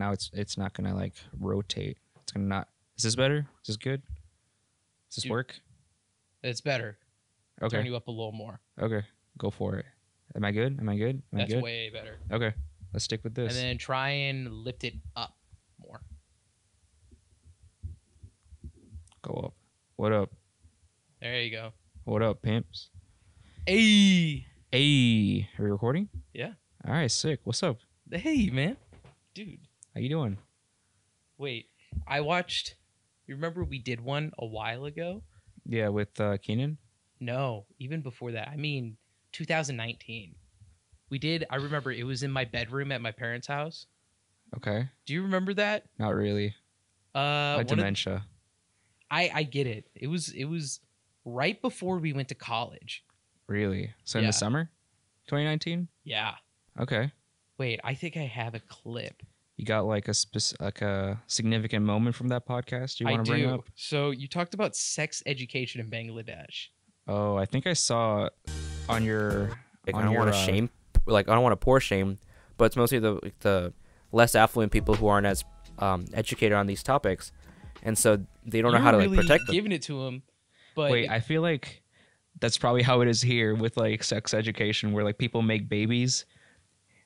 now it's it's not gonna like rotate. It's gonna not. Is this better? Is this good? Does this Dude, work? It's better. Okay. Turn you up a little more. Okay. Go for it. Am I good? Am I good? Am I That's good? way better. Okay. Let's stick with this. And then try and lift it up more. Go up. What up? There you go. What up, pimps? Hey. Hey, are we recording? Yeah. All right, sick. What's up? Hey, man. Dude. How you doing? Wait. I watched. You remember we did one a while ago? Yeah, with uh, Keenan. No, even before that. I mean, 2019. We did. I remember it was in my bedroom at my parents' house. Okay. Do you remember that? Not really. Uh, of- dementia. I I get it. It was it was right before we went to college. Really? So in Yeah. the summer, 2019. Yeah. Okay. Wait, I think I have a clip. You got like a spec- like a significant moment from that podcast you want to bring do. up? So you talked about sex education in Bangladesh. Oh, I think I saw on your. Like, I don't your, want to uh, shame, like I don't want to poor shame, but it's mostly the like, the less affluent people who aren't as um, educated on these topics, and so they don't know how to were like really protect them. Giving it to him, but Wait, I feel like that's probably how it is here with like sex education, where like people make babies.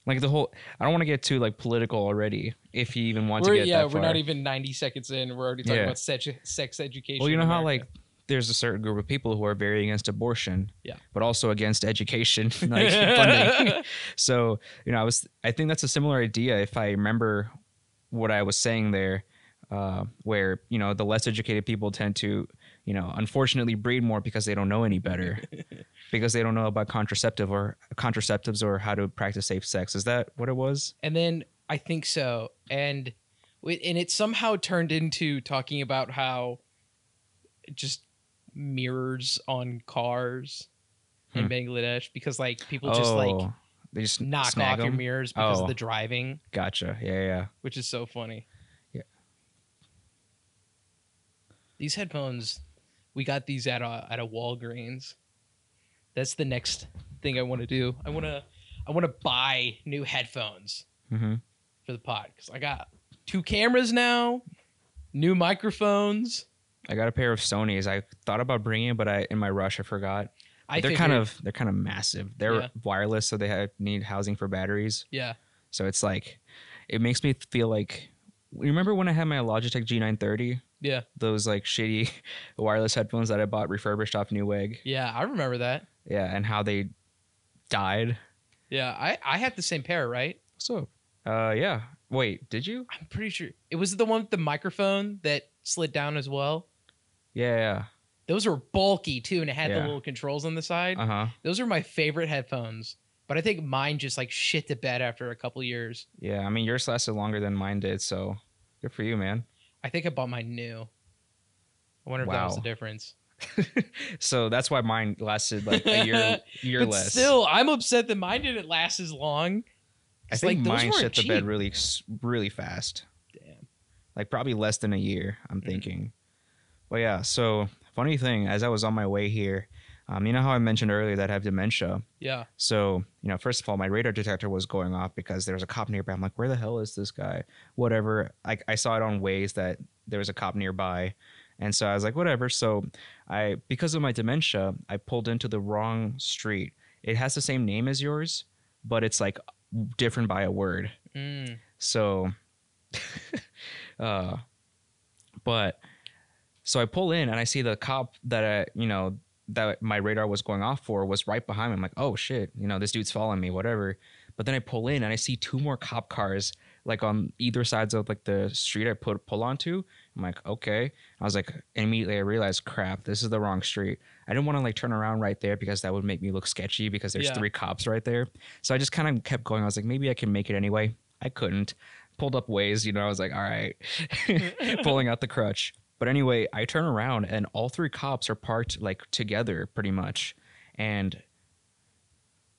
Like the whole, I don't want to get too like political already. If you even want we're, to get yeah, that we're not even 90 seconds in. We're already talking Yeah. about sex, sex education. Well, you know how like there's a certain group of people who are very against abortion, Yeah. but also against education, like funding. so you know, I was, I think that's a similar idea. If I remember what I was saying there, uh, where you know the less educated people tend to, you know, unfortunately breed more because they don't know any better, because they don't know about contraceptive or contraceptives or how to practice safe sex. Is that what it was? And then I think so. And and it somehow turned into talking about how just mirrors on cars in Hmm. Bangladesh because like people just like Oh, they just knock off your mirrors because Oh. of the driving, Gotcha. Yeah, yeah. which is so funny. Yeah. These headphones, we got these at a at a Walgreens. That's the next thing I want to do. I want to I want to buy new headphones. Mm-hmm. for the pod because I got two cameras now, new microphones. I got a pair of Sony's. I thought about bringing it, but I in my rush I forgot. I they're kind of they're kind of massive. They're Yeah. wireless, so they have, need housing for batteries. yeah, So it's like it makes me feel like. Remember when I had my Logitech G930? yeah, Those like shitty wireless headphones that I bought refurbished off Newegg. yeah. I remember that. Yeah, and how they died. Yeah, I I had the same pair, right? So, uh, yeah. Wait, did you? I'm pretty sure it was the one with the microphone that slid down as well. Yeah, yeah. Those were bulky too, and it had the little controls on the side. Uh huh. Those are my favorite headphones. But I think mine just like shit to bed after a couple years. Yeah, I mean yours lasted longer than mine did, so good for you, man. I think I bought mine new. I wonder if that was the difference. so that's why mine lasted like a year, year but less. still, I'm upset that mine didn't last as long. I think like, mine shit the bed really, really fast. Damn. Like probably less than a year. I'm Mhm. thinking. But yeah, so funny thing, as I was on my way here, um, you know how I mentioned earlier that I have dementia. Yeah. So you know, first of all, my radar detector was going off because there was a cop nearby. I'm like, where the hell is this guy? Whatever. Like I saw it on Waze that there was a cop nearby, and so I was like, whatever. So I, because of my dementia, I pulled into the wrong street. It has the same name as yours, but it's like different by a word. Mm. So, uh, but so I pull in and I see the cop that I, you know, that my radar was going off for was right behind me. I'm like, oh shit, you know, this dude's following me, whatever. But then I pull in and I see two more cop cars like on either sides of like the street I put pull onto. I'm like, okay. I was like, immediately I realized, crap, this is the wrong street. I didn't want to like turn around right there because that would make me look sketchy because there's Yeah. three cops right there. So I just kind of kept going. I was like, maybe I can make it anyway. I couldn't. Pulled up Waze, you know, I was like, all right, pulling out the crutch. But anyway, I turn around and all three cops are parked like together pretty much. And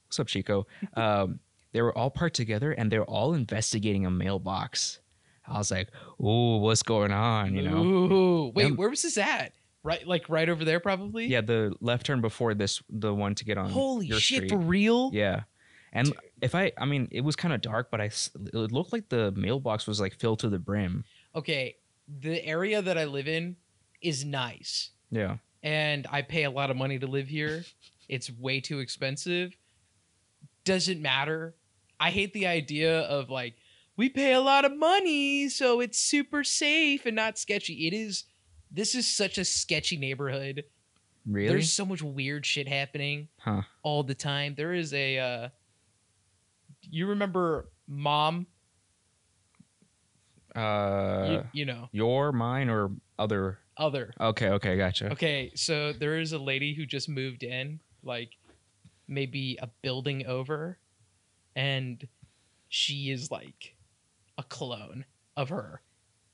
what's up, Chico? Um, they were all parked together and they're all investigating a mailbox. I was like, ooh, what's going on? You know? Ooh. Wait, where was this at? Right, like right over there, probably. Yeah, the left turn before this, the one to get on. Holy shit, street. for real? Yeah. And if I, I mean, it was kind of dark, but I, it looked like the mailbox was like filled to the brim. Okay, the area that I live in is nice. Yeah. and I pay a lot of money to live here. It's way too expensive. Doesn't matter. I hate the idea of like we pay a lot of money, so it's super safe and not sketchy. It is. This is such a sketchy neighborhood. Really? There's so much weird shit happening Huh. all the time. There is a. Uh, you remember mom? Uh, you, you know, your, mine, or other? other. Okay. Okay. Gotcha. Okay, so there is a lady who just moved in, like maybe a building over, and she is like a clone of her.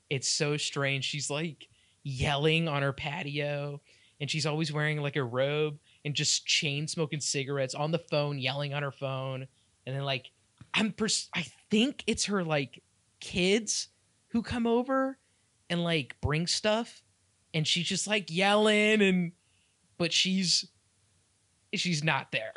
It's so strange. She's like yelling on her patio, and she's always wearing like a robe and just chain smoking cigarettes on the phone, yelling on her phone, and then like I'm pers- I think it's her like kids who come over and like bring stuff and she's just like yelling and but she's she's not there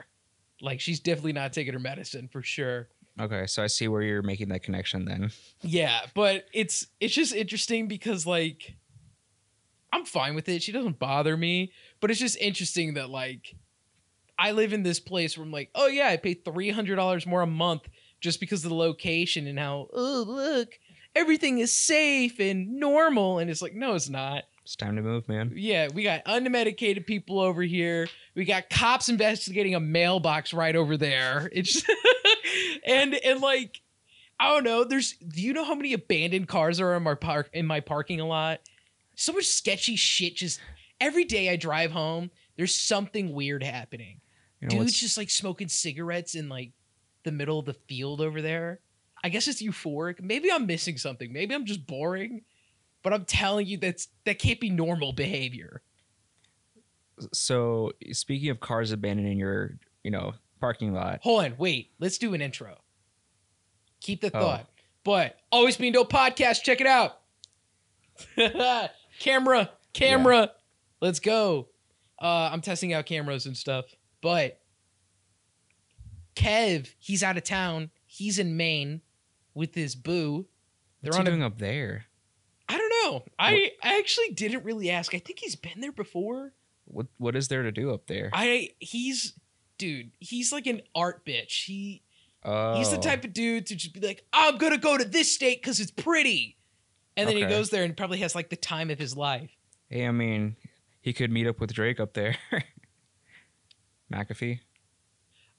like she's definitely not taking her medicine for sure Okay. So I see where you're making that connection then. yeah but it's it's just interesting because like i'm fine with it she doesn't bother me but it's just interesting that like i live in this place where i'm like oh yeah i pay $300 more a month just because of the location and how oh look everything is safe and normal and it's like no it's not It's time to move, man. Yeah, we got unmedicated people over here. We got cops investigating a mailbox right over there. It's and and like I don't know. There's do you know how many abandoned cars are in my park in my parking lot? So much sketchy shit. Just every day I drive home, there's something weird happening. You know, Dude's just like smoking cigarettes in like the middle of the field over there. I guess it's euphoric. Maybe I'm missing something. Maybe I'm just boring. But I'm telling you, that's that can't be normal behavior. so speaking of cars abandoned abandoning your, you know, parking lot. Hold on, wait. Let's do an intro. Keep the Oh. thought. But always being dope podcast. Check it out. camera, camera. Let's go. Uh, I'm testing out cameras and stuff. But Kev, he's out of town. He's in Maine with his boo. They're What's on he a doing up there? I don't know. I I actually didn't really ask. I think he's been there before. What What is there to do up there? I he's dude, he's like an art bitch. He Oh, he's the oh. type of dude to just be like, I'm gonna go to this state because it's pretty. And then he goes there and probably has like the time of his life. Hey, I mean, he could meet up with Drake up there. McAfee.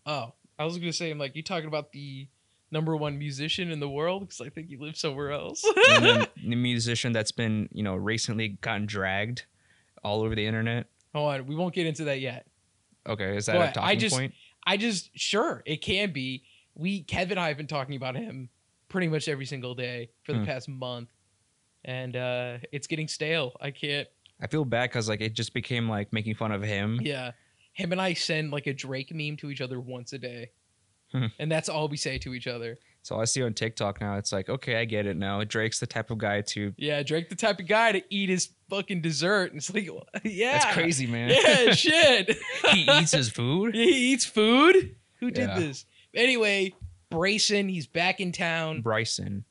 Oh, I was gonna say, I'm like, you talking about the number one musician in the world? Because I think he lives somewhere else. then the musician that's been, you know, recently gotten dragged all over the internet. Hold on, we won't get into that yet. Okay, is that But a I talking just- point? I just sure it can be. We Kevin and I have been talking about him pretty much every single day for the Hmm. past month, and uh it's getting stale. I can't. I feel bad because like it just became like making fun of him. Yeah, him and I send like a Drake meme to each other once a day, Hmm. and that's all we say to each other. So I see on TikTok now. It's like, okay, I get it now. Drake's the type of guy to. Yeah, Drake, the type of guy to eat his fucking dessert, and it's like, yeah, That's crazy, man. Yeah, shit. he eats his food. he eats food. Who did Yeah. this? Anyway, Bryson, he's back in town. Bryson.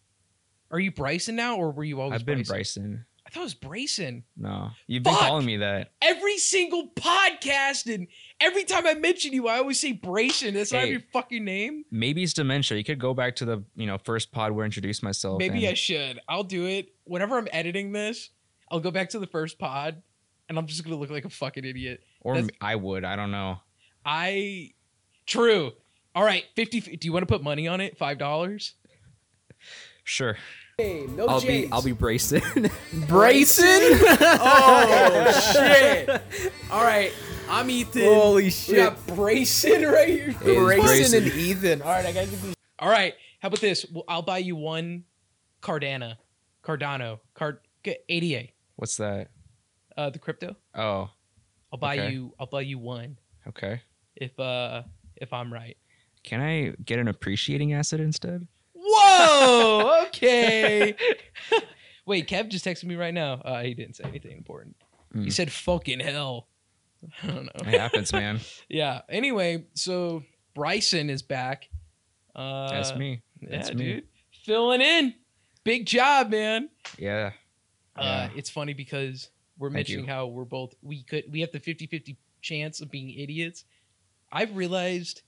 Are you Bryson now, or were you always? I've been Bryson? Bryson. Thought it was Bryson. No, you've been calling me that. Every single podcast, and every time I mention you, I always say Bryson. That's not Hey. your fucking name. Maybe it's dementia. You could go back to the you know first pod where I introduced myself. Maybe I should. I'll do it whenever I'm editing this. I'll go back to the first pod, and I'm just gonna look like a fucking idiot. or that's- I would. I don't know. I true. All right, fifty. Do you want to put money on it? Five dollars. Sure. No I'll be I'll be Brayson. Bryson. oh shit! All right, I'm Ethan. Holy shit! We got Brayson right here. Brayson. and Ethan. All right, I gotta get these. All right, how about this? Well, I'll buy you one Cardano, Cardano, Card ADA, What's that? uh, the crypto. Oh, I'll buy Okay. you. I'll buy you one okay. if uh if I'm right. Can I get an appreciating asset instead? Whoa. Okay. Wait, Kev just texted me right now. Uh, he didn't say anything important. He Hmm. said "fucking hell." I don't know. It happens, man. Yeah. Anyway, so Bryson is back. Uh, That's me. Yeah, That's me. dude. Filling in. Big job, man. Yeah. Uh, Yeah. it's funny because we're Thank you. mentioning how we're both we could we have the 50-50 chance of being idiots. I've realized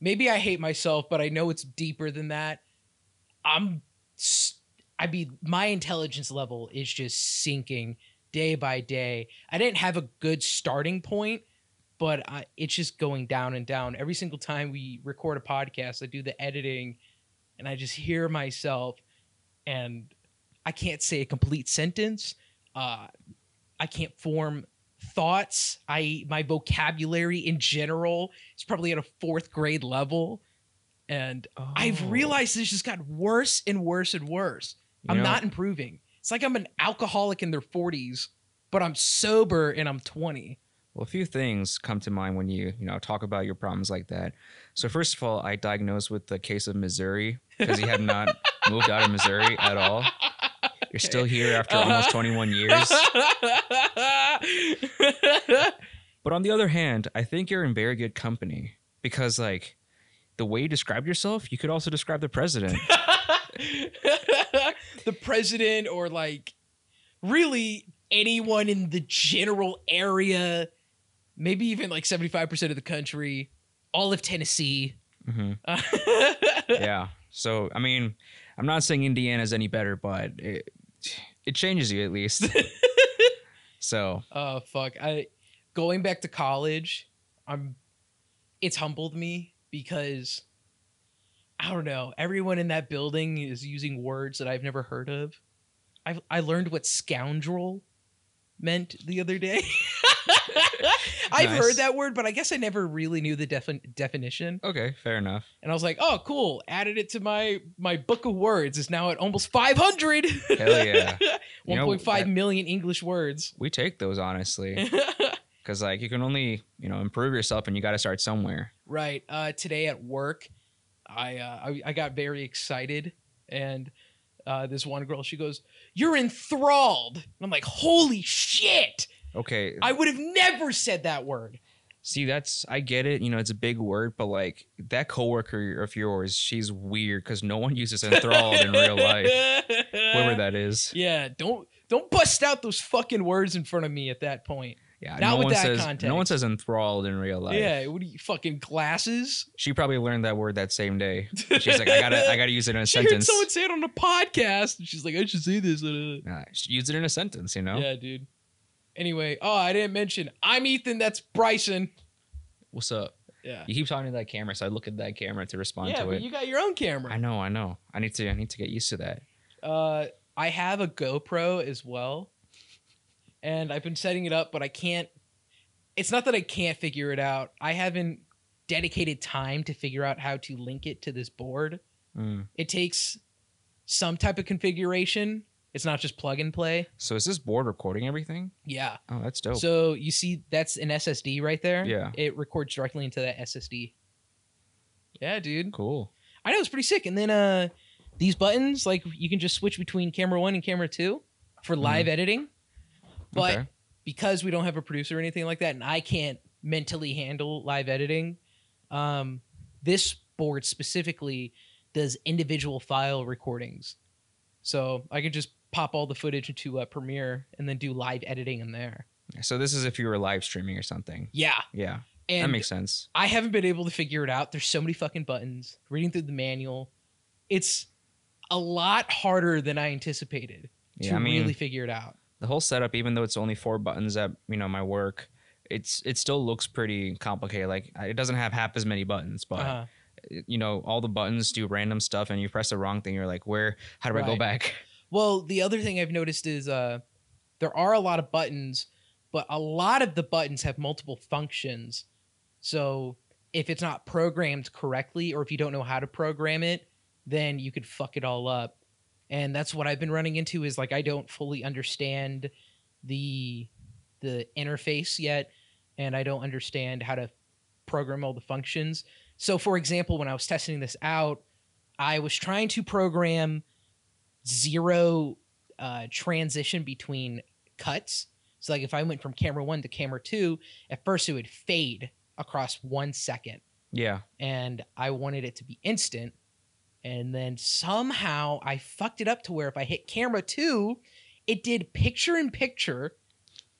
maybe I hate myself, but I know it's deeper than that. I'm I mean my intelligence level is just sinking day by day. I didn't have a good starting point, but I, it's just going down and down. Every single time we record a podcast, I do the editing and I just hear myself and I can't say a complete sentence. Uh, I can't form thoughts. I my vocabulary in general is probably at a fourth grade level, and I've Oh. realized this just got worse and worse and worse. You I'm know- not improving. It's like I'm an alcoholic in their 40s, but I'm sober and I'm 20. Well, a few things come to mind when you, you know, talk about your problems like that. So first of all, I diagnosed with the case of Missouri because you have not moved out of Missouri at all. You're still here after almost Uh-huh. 21 years. But on the other hand, I think you're in very good company because, like, the way you described yourself, you could also describe the president. the president or like really anyone in the general area, maybe even like 75% of the country, all of Tennessee. hmm yeah. Yeah. So, I mean, I'm not saying Indiana's any better, but it, it changes you at least. so, Oh fuck. I going back to college, I'm it's humbled me because I don't know, everyone in that building is using words that I've never heard of. I I learned what scoundrel meant the other day. I've Nice. heard that word, but I guess I never really knew the defin- definition. okay, fair enough. And I was like, "Oh, cool! Added it to my my book of words. Is now at almost 500. Hell yeah. You 1.5 that- million English words. We take those, honestly, because, like, you can only, you know, improve yourself and you got to start somewhere. Right. Uh, today at work, I, uh, I I got very excited, and uh, this one girl, she goes, "You're enthralled." And I'm like, "Holy shit! Okay. I would have never said that word." See, that's I get it. You know, it's a big word, but like that coworker of yours, she's weird because no one uses enthralled in real life. Whoever that is. Yeah. Don't don't bust out those fucking words in front of me at that point. Yeah. Not no with one that says no one says enthralled in real life. Yeah. What are you fucking glasses? She probably learned that word that same day. She's like, I gotta I gotta use it in a She heard sentence. someone say it on a podcast, and she's like, "I should say this." Nah, use it in a sentence, you know? Yeah, dude. Anyway, oh, I didn't mention. I'm Ethan. That's Bryson. What's up? Yeah. You keep talking to that camera, so I look at that camera to respond Yeah, to but it. you got your own camera. I know, I know. I need to I need to get used to that. Uh, I have a GoPro as well, and I've been setting it up, but I can't. It's not that I can't figure it out. I haven't dedicated time to figure out how to link it to this board. Mm. It takes some type of configuration. It's not just plug and play. So is this board recording everything? Yeah. Oh, that's dope. So you see, that's an SSD right there. Yeah. It records directly into that SSD. Yeah, dude. cool. I know it's pretty sick. And then uh these buttons, like you can just switch between camera one and camera two for live editing. But. Okay. because we don't have a producer or anything like that, and I can't mentally handle live editing, um, this board specifically does individual file recordings. So I could just pop all the footage into uh, Premiere and then do live editing in there. So this is if you were live streaming or something. Yeah. Yeah. And that makes sense. I haven't been able to figure it out. There's so many fucking buttons. Reading through the manual, it's a lot harder than I anticipated to Yeah, I mean, really figure it out. The whole setup, even though it's only four buttons at you know my work, it's it still looks pretty complicated. Like it doesn't have half as many buttons, but Uh-huh. you know all the buttons do random stuff, and you press the wrong thing, you're like, where? How do I go back? Well, the other thing I've noticed is uh, there are a lot of buttons, but a lot of the buttons have multiple functions. So if it's not programmed correctly, or if you don't know how to program it, then you could fuck it all up. And that's what I've been running into is like I don't fully understand the the interface yet, and I don't understand how to program all the functions. So, for example, when I was testing this out, I was trying to program zero uh, transition between cuts. So, like if I went from camera one to camera two, at first it would fade across one second, Yeah. and I wanted it to be instant. And then somehow I fucked it up to where if I hit camera two, it did picture in picture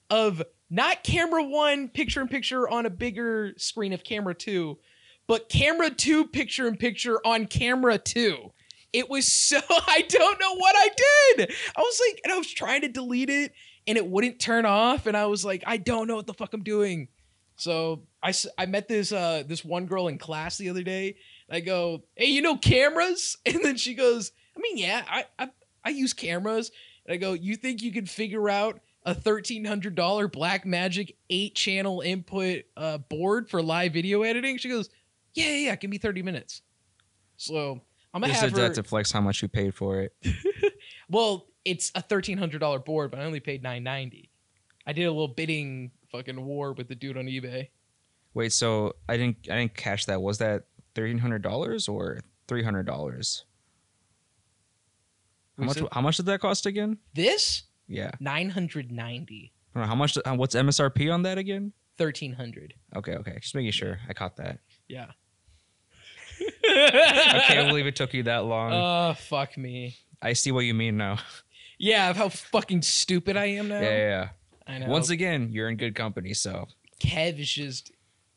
of not camera one picture in picture on a bigger screen of camera two, but camera two picture in picture on camera two. It was so I don't know what I did. I was like, and I was trying to delete it and it wouldn't turn off, and I was like, I don't know what the fuck I'm doing. So I, I met this uh this one girl in class the other day. I go, hey, you know cameras? And then she goes, I mean, yeah, I I, I use cameras. And I go, you think you could figure out a thirteen hundred dollar Blackmagic eight channel input uh, board for live video editing? She goes, yeah, yeah, yeah, give me thirty minutes. So I'm gonna Just have did her. that to flex how much you paid for it. Well, it's a thirteen hundred dollar board, but I only paid nine ninety. I did a little bidding fucking war with the dude on eBay. Wait, so I didn't I didn't catch that. Was that thirteen hundred dollars or three hundred dollars? How much? said- How much did that cost again? This Yeah. nine hundred ninety. I don't know, how much? uh, What's MSRP on that again? Thirteen hundred. Okay, okay. Just making sure I caught that. Yeah. I can't believe it took you that long. Oh fuck me. I see what you mean now. Yeah, of how fucking stupid I am now. Yeah, yeah, yeah. I know. Once again, you're in good company. So Kev is just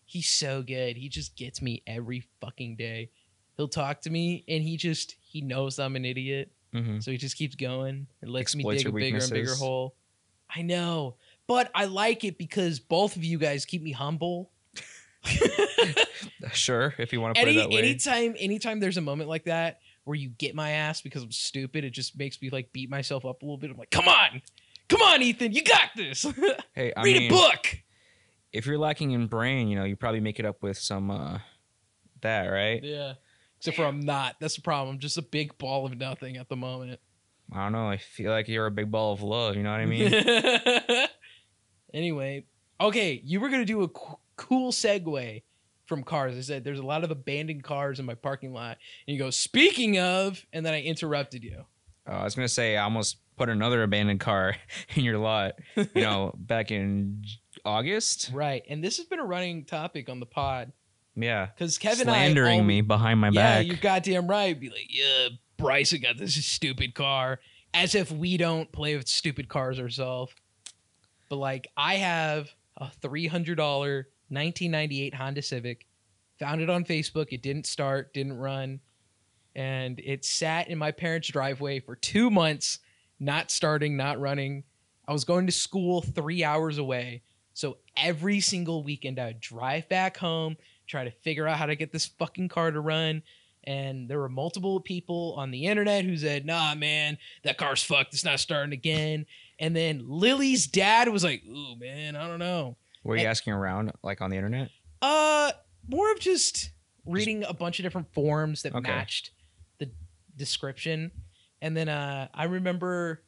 he's so good. He just gets me every fucking day. He'll talk to me and he just he knows I'm an idiot. mhm. So he just keeps going. and lets me Exploits dig a bigger and bigger hole. I know. But I like it because both of you guys keep me humble. sure, if you want to put Any it that way. anytime anytime there's a moment like that where you get my ass because I'm stupid, it just makes me like beat myself up a little bit. I'm like, come on. Come on, Ethan, you got this. hey, I Read mean, a book. if you're lacking in brain, you know, you probably make it up with some uh that, right? Yeah. Except for I'm not. That's the problem. I'm just a big ball of nothing at the moment. I don't know. I feel like you're a big ball of love. You know what I mean? anyway, okay, you were gonna do a co- cool segue from cars. I said there's a lot of abandoned cars in my parking lot, and you go speaking of, and then I interrupted you. Uh, I was gonna say I almost put another abandoned car in your lot. You know, back in August. Right, and this has been a running topic on the pod Yeah, because Kevin slandering and I me behind my yeah, back. Yeah, you're goddamn right. Be like, yeah, Bryson got this stupid car, as if we don't play with stupid cars ourselves. But like, I have a three hundred dollar 1998 Honda Civic. Found it on Facebook. It didn't start, didn't run, and it sat in my parents' driveway for two months, not starting, not running. I was going to school three hours away, so every single weekend I would drive back home, try to figure out how to get this fucking car to run. And there were multiple people on the internet who said, "Nah, man, that car's fucked. It's not starting again." And then Lily's dad was like, "Ooh, man, I don't know." Were you and- asking around like on the internet? Uh, more of just reading a bunch of different forums that Okay. matched the description, and then uh, I remember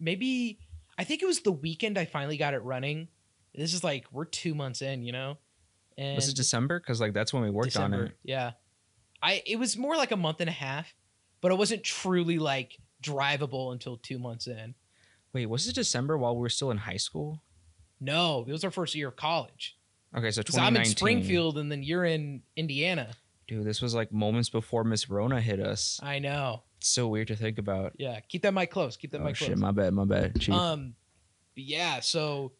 maybe I think it was the weekend I finally got it running. This is like we're two months in, you know, and Was it December? Because like that's when we worked on it. Yeah, I it was more like a month and a half, but it wasn't truly like drivable until two months in. Wait, was it December while we were still in high school? No, it was our first year of college. Okay, so Because I'm in Springfield and then you're in Indiana. Dude, this was like moments before Miss Rona hit us. I know. It's so weird to think about. Yeah, keep that mic close. Keep that Oh mic shit, close. my bad, my bad. Chief. Um, yeah. So,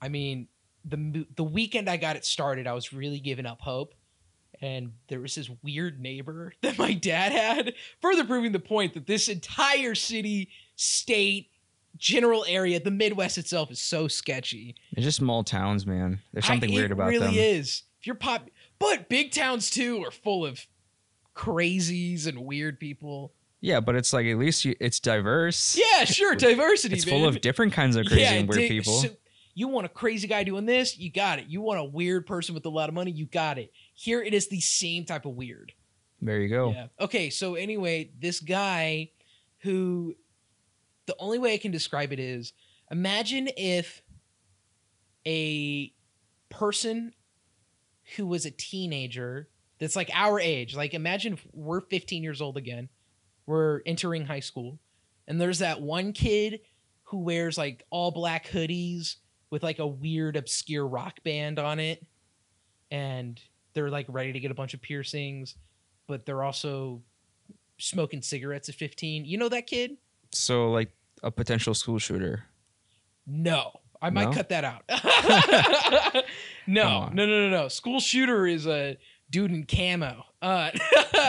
I mean, the the weekend I got it started, I was really giving up hope, and there was this weird neighbor that my dad had, further proving the point that this entire city, state, general area, the Midwest itself is so sketchy. They're just small towns, man. There's I- something weird about really them. It really is. If you're pop, but big towns too are full of crazies and weird people. Yeah, but it's like at least you, it's diverse. Yeah, sure, diversity. it's man. full of different kinds of crazy and weird dig- people. so you want a crazy guy doing this? You got it. You want a weird person with a lot of money? You got it. Here it is the same type of weird. there you go. Yeah. Okay, so anyway, this guy who the only way I can describe it is imagine if a person who was a teenager that's like our age, like imagine if we're 15 years old again, we're entering high school, and there's that one kid who wears like all black hoodies with like a weird obscure rock band on it, and they're like ready to get a bunch of piercings, but they're also smoking cigarettes at 15. You know that kid? So like a potential school shooter. No. I might No? cut that out. No, no, no, no, no. School shooter is a dude in camo. Uh,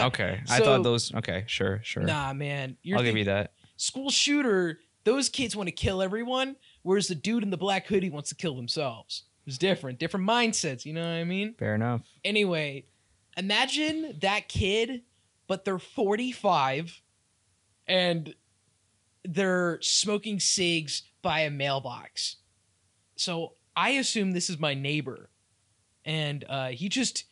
Okay. I thought those okay, sure, sure. Nah, man. You're I'll give you that. school shooter, those kids want to kill everyone, whereas the dude in the black hoodie wants to kill themselves. It's different, different mindsets. You know what I mean? Fair enough. Anyway, imagine that kid, but they're 45 and they're smoking cigs by a mailbox. So I assume this is my neighbor. And uh, he just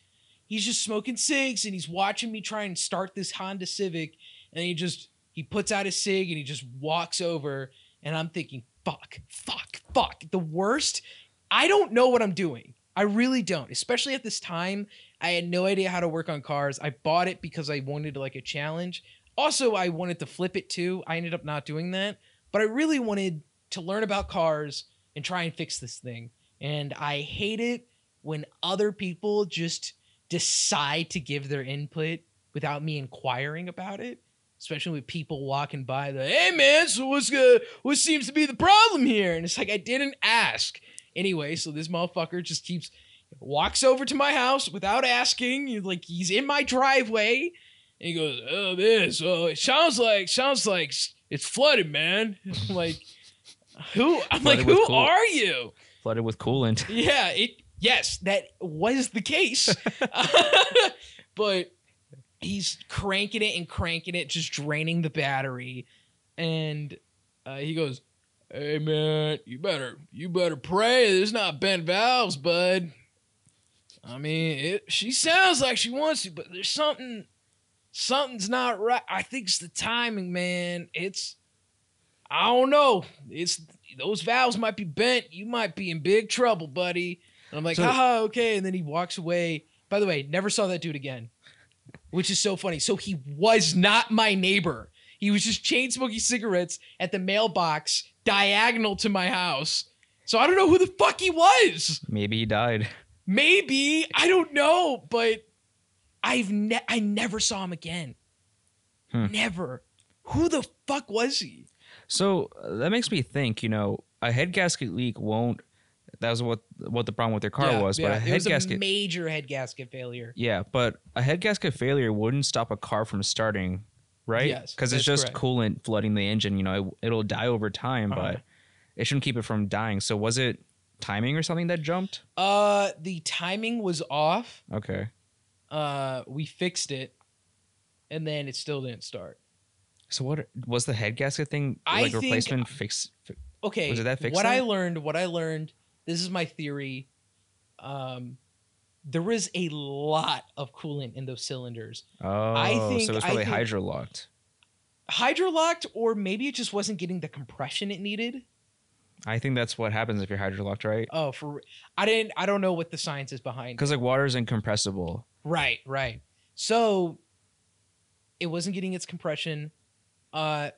he's just smoking cigs and he's watching me try and start this Honda Civic. And he just he puts out a cig and he just walks over and I'm thinking fuck fuck fuck. The worst I don't know what I'm doing. I really don't especially at this time. I had no idea how to work on cars. I bought it because I wanted like a challenge. Also I wanted to flip it too. I ended up not doing that. But I really wanted to learn about cars and try and fix this thing. And I hate it when other people just decide to give their input without me inquiring about it especially with people walking by the hey man so what's good what seems to be the problem here? And it's like i didn't ask. Anyway so this motherfucker just keeps walks over to my house without asking He's like he's in my driveway and he goes oh man so it sounds like sounds like it's flooded man. I'm like who i'm like Flooded with who cool- are you? Flooded with coolant. yeah, it yes, that was the case. but he's cranking it and cranking it, just draining the battery. And uh, he goes, "Hey man, you better you better pray there's not bent valves, bud." I mean, it, she sounds like she wants to, but there's something something's not right. I think it's the timing, man. It's I don't know. It's those valves might be bent. You might be in big trouble, buddy. And I'm like, So- haha, okay. And then he walks away. By the way, never saw that dude again, which is so funny. So he was not my neighbor. He was just chain smoking cigarettes at the mailbox diagonal to my house. So I don't know who the fuck he was. Maybe he died. Maybe I don't know, but I've ne- I never saw him again. Hmm. Never. Who the fuck was he? So uh, that makes me think. You know, a head gasket leak won't. That was what what the problem with their car Yeah, was. But yeah, a it head was gasket. a major head gasket failure. yeah, but a head gasket failure wouldn't stop a car from starting, right? Yes, because it's that's just correct. coolant flooding the engine. You know, it, it'll die over time, Uh-huh. but it shouldn't keep it from dying. So was it timing or something that jumped? Uh, the timing was off. Okay. Uh, we fixed it, and then it still didn't start. So what was the head gasket thing I like think- replacement fix? fi- Okay, Was it that fixed what I then? learned, what I learned. This is my theory. Um, there was a lot of coolant in those cylinders, Oh, think- so it was I probably think- hydro hydrolocked, or maybe it just wasn't getting the compression it needed. I think that's what happens if you're hydrolocked, right? Oh, for I didn't. I don't know what the science is behind. it. Because like water is incompressible. Right, right. So it wasn't getting its compression. Uh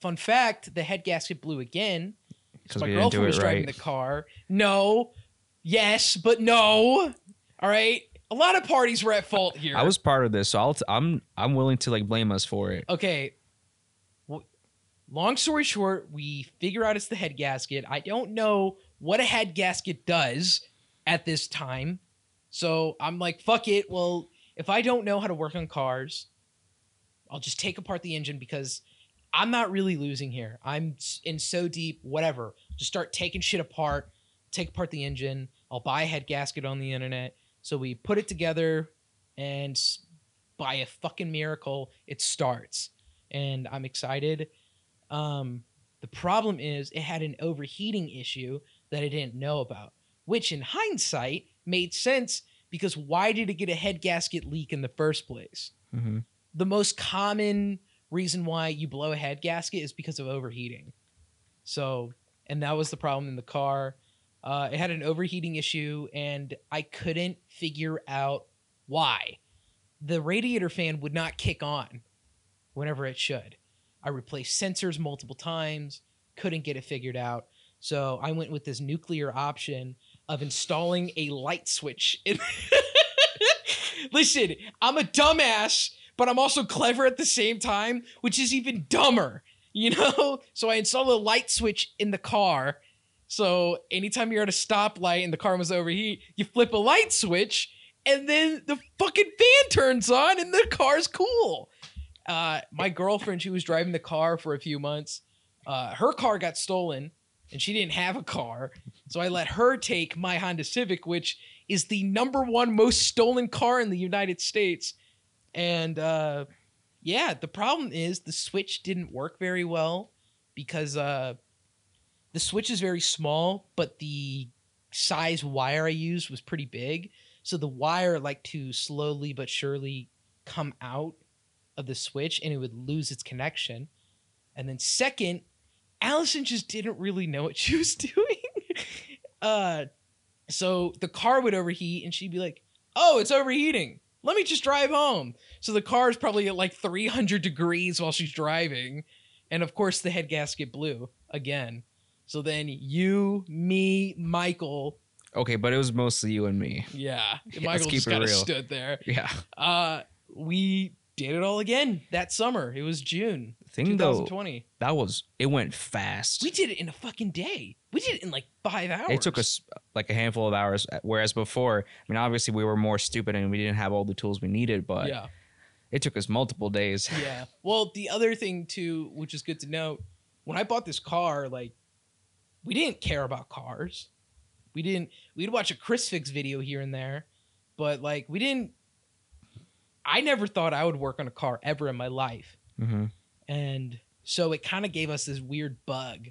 fun fact, the head gasket blew again. Because My we didn't do girlfriend was driving right. the car. No. Yes, but no. All right. A lot of parties were at fault here. I was part of this, so I'll t- I'm I'm willing to like blame us for it. Okay. Well, long story short, we figure out it's the head gasket. I don't know what a head gasket does at this time. So I'm like, fuck it. Well, if I don't know how to work on cars, I'll just take apart the engine because I'm not really losing here. I'm in so deep, whatever. Just start taking shit apart, take apart the engine. I'll buy a head gasket on the internet. So we put it together and by a fucking miracle, it starts. And I'm excited. Um, the problem is it had an overheating issue that I didn't know about, which in hindsight made sense because why did it get a head gasket leak in the first place? hmm The most common reason why you blow a head gasket is because of overheating. So, and that was the problem in the car. Uh, it had an overheating issue, and I couldn't figure out why. The radiator fan would not kick on whenever it should. I replaced sensors multiple times, couldn't get it figured out. So I went with this nuclear option of installing a light switch. Listen, I'm a dumbass, but I'm also clever at the same time, which is even dumber, you know? So I installed a light switch in the car. So anytime you're at a stoplight and the car was overheat, you flip a light switch and then the fucking fan turns on and the car's cool. Uh, my girlfriend, she was driving the car for a few months. Uh, her car got stolen and she didn't have a car. So I let her take my Honda Civic, which is the number one most stolen car in the United States. And uh, yeah, the problem is the switch didn't work very well because uh, the switch is very small, but the size wire I used was pretty big. So the wire like to slowly but surely come out of the switch and it would lose its connection. And then second, Allison just didn't really know what she was doing. uh so the car would overheat and she'd be like, "Oh, it's overheating. Let me just drive home." So the car is probably at like 300 degrees while she's driving. And of course the head gasket blew again. So then you, me, Michael, Okay, but it was mostly you and me. yeah, Yeah, Michael just kind of stood there. Yeah. Uh we did it all again that summer. It was June Thing though, 2020. that was it went fast. We did it in a fucking day. We did it in like five hours. it took us like a handful of hours whereas before i mean obviously we were more stupid and we didn't have all the tools we needed but yeah, it took us multiple days yeah. Well, the other thing too, which is good to note, when I bought this car, like we didn't care about cars. We didn't. We'd watch a ChrisFix video here and there, but like we didn't. I never thought I would work on a car ever in my life, hmm and so it kind of gave us this weird bug.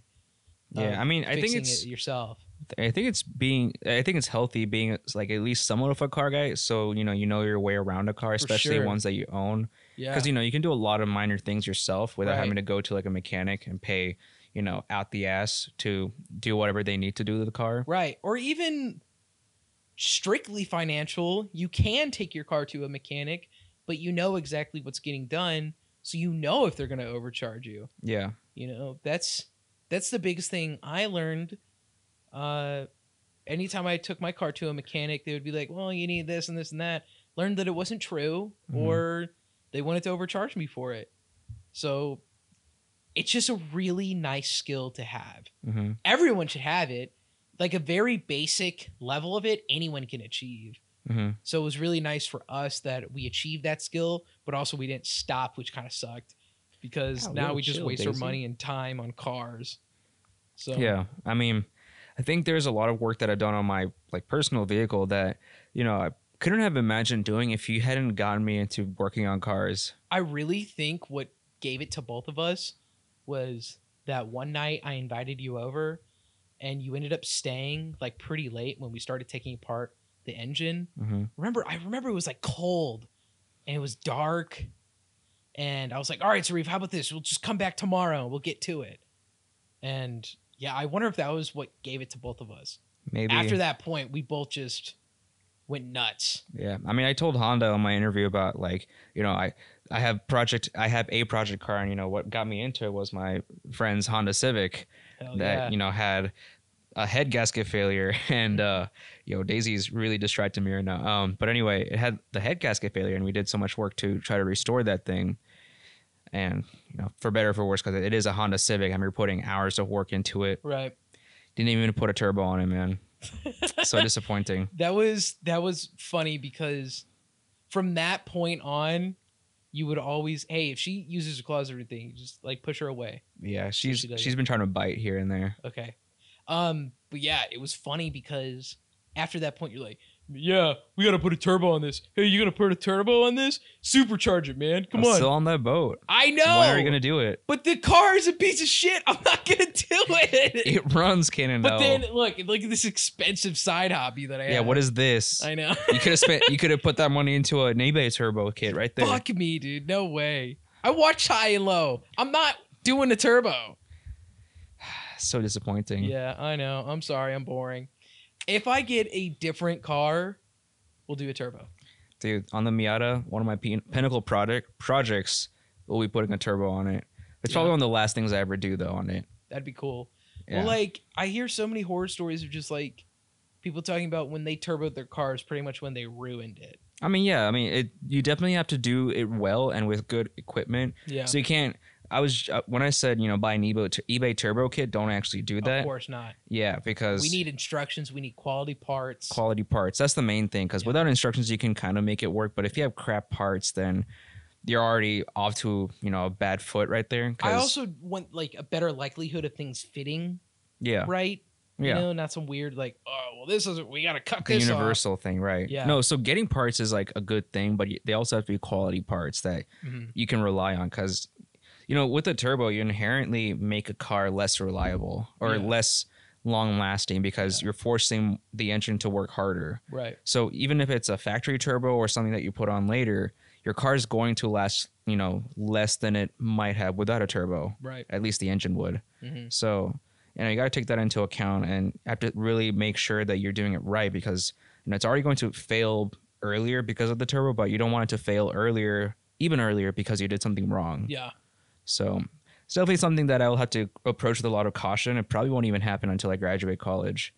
yeah i mean i think it's it yourself. i think it's being i think it's healthy being like at least somewhat of a car guy so you know you know your way around a car especially sure. ones that you own Yeah, because you know you can do a lot of minor things yourself without Right. having to go to like a mechanic and pay you know out the ass to do whatever they need to do to the car Right. Or even strictly financial, you can take your car to a mechanic, but you know exactly what's getting done, so you know if they're going to overcharge you. yeah You know, that's that's the biggest thing I learned uh anytime I took my car to a mechanic, they would be like, "Well, you need this and this and that." Learned that it wasn't true Mhm. or they wanted to overcharge me for it. So it's just a really nice skill to have hmm everyone should have it. Like a very basic level of it, anyone can achieve. Hmm So it was really nice for us that we achieved that skill, but also we didn't stop, which kind of sucked because now we just chill, waste our money and time on cars. So Yeah, I mean, I think there's a lot of work that I've done on my like personal vehicle that you know I couldn't have imagined doing if you hadn't gotten me into working on cars. I really think what gave it to both of us was that one night I invited you over and you ended up staying like pretty late when we started taking apart the engine. hmm remember I remember it was like cold and it was dark and I was like, all right, Sarif, how about this? We'll just come back tomorrow. We'll get to it. And yeah, I wonder if that was what gave it to both of us. Maybe After that point, we both just went nuts. Yeah, I mean, I told Honda on my interview about like you know I I have project I have a project car and you know what got me into it was my friend's Honda Civic Hell that yeah. you know had a head gasket failure and uh you know Daisy's really distracted me right now. Um, but anyway, it had the head gasket failure and we did so much work to try to restore that thing. And you know, for better or for worse, because it is a Honda Civic, and we're putting hours of work into it. right. Didn't even put a turbo on it, man. so disappointing. That was that was funny because from that point on, you would always, hey, if she uses her claws or you just like push her away. Yeah, she's she she's been trying to bite here and there. Okay. Um, but yeah, it was funny because after that point, you're like, yeah, we gotta put a turbo on this. Hey, you gonna put a turbo on this? Supercharge it, man. Come I'm on. still on that boat. I know. When are you gonna do it? But the car is a piece of shit. I'm not gonna do it. It runs cannon. but then look, look at this expensive side hobby that I yeah, have. Yeah, what is this? I know. you could have spent. You could have put that money into an eBay turbo kit right there. Fuck me, dude. No way. I watch high and low. I'm not doing a turbo. So disappointing. Yeah, I know. I'm sorry. I'm boring. If I get a different car, we'll do a turbo. dude. On the Miata, one of my pin- pinnacle project projects we'll be putting a turbo on it. It's probably one of the last things I ever do though on it. That'd be cool. Yeah. Well, like I hear so many horror stories of just like people talking about when they turboed their cars, pretty much when they ruined it. I mean, yeah, I mean, it. You definitely have to do it well and with good equipment. Yeah. So you can't. I was uh, when I said you know buy an eBay eBay Turbo kit. Don't actually do that. of course not. Yeah, because We need instructions. We need quality parts. quality parts. That's the main thing. Because Yeah. without instructions, you can kind of make it work. But if you have crap parts, then you're already off to you know a bad foot right there. I also want like a better likelihood of things fitting yeah right. yeah. You know, not some weird like, oh well, this isn't. We gotta cut the this off. universal thing, right? Yeah. No, so getting parts is like a good thing, but they also have to be quality parts that Mhm. you can rely on. Because you know, with a turbo, you inherently make a car less reliable or Yeah. less long lasting because Yeah. you're forcing the engine to work harder. Right. So even if it's a factory turbo or something that you put on later, your car is going to last, you know, less than it might have without a turbo. Right. At least the engine would. hmm So, you know, you got to take that into account and have to really make sure that you're doing it right because you know it's already going to fail earlier because of the turbo, but you don't want it to fail earlier, even earlier because you did something wrong. Yeah. So, it's definitely something that I'll have to approach with a lot of caution. It probably won't even happen until I graduate college.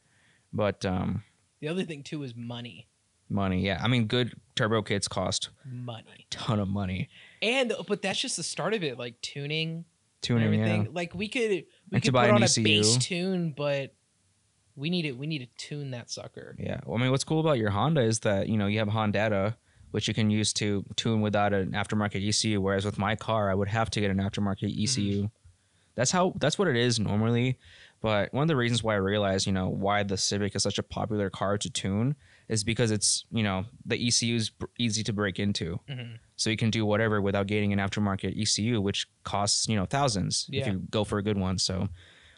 But um, The other thing too is money. money, yeah. I mean, good turbo kits cost Money. ton of money. And but that's just the start of it, like tuning, Tuning, and yeah. everything. Like we could we And could buy put on a ECU. base tune, but we need it. We need to tune that sucker. Yeah. Well, I mean, what's cool about your Honda is that, you know, you have Hondata, which you can use to tune without an aftermarket ECU. Whereas with my car, I would have to get an aftermarket ECU. That's how, that's what it is normally. But one of the reasons why I realized, you know, why the Civic is such a popular car to tune is because it's, you know, the ECU is easy to break into. Mhm. So you can do whatever without getting an aftermarket ECU, which costs, you know, thousands if you go for a good one. So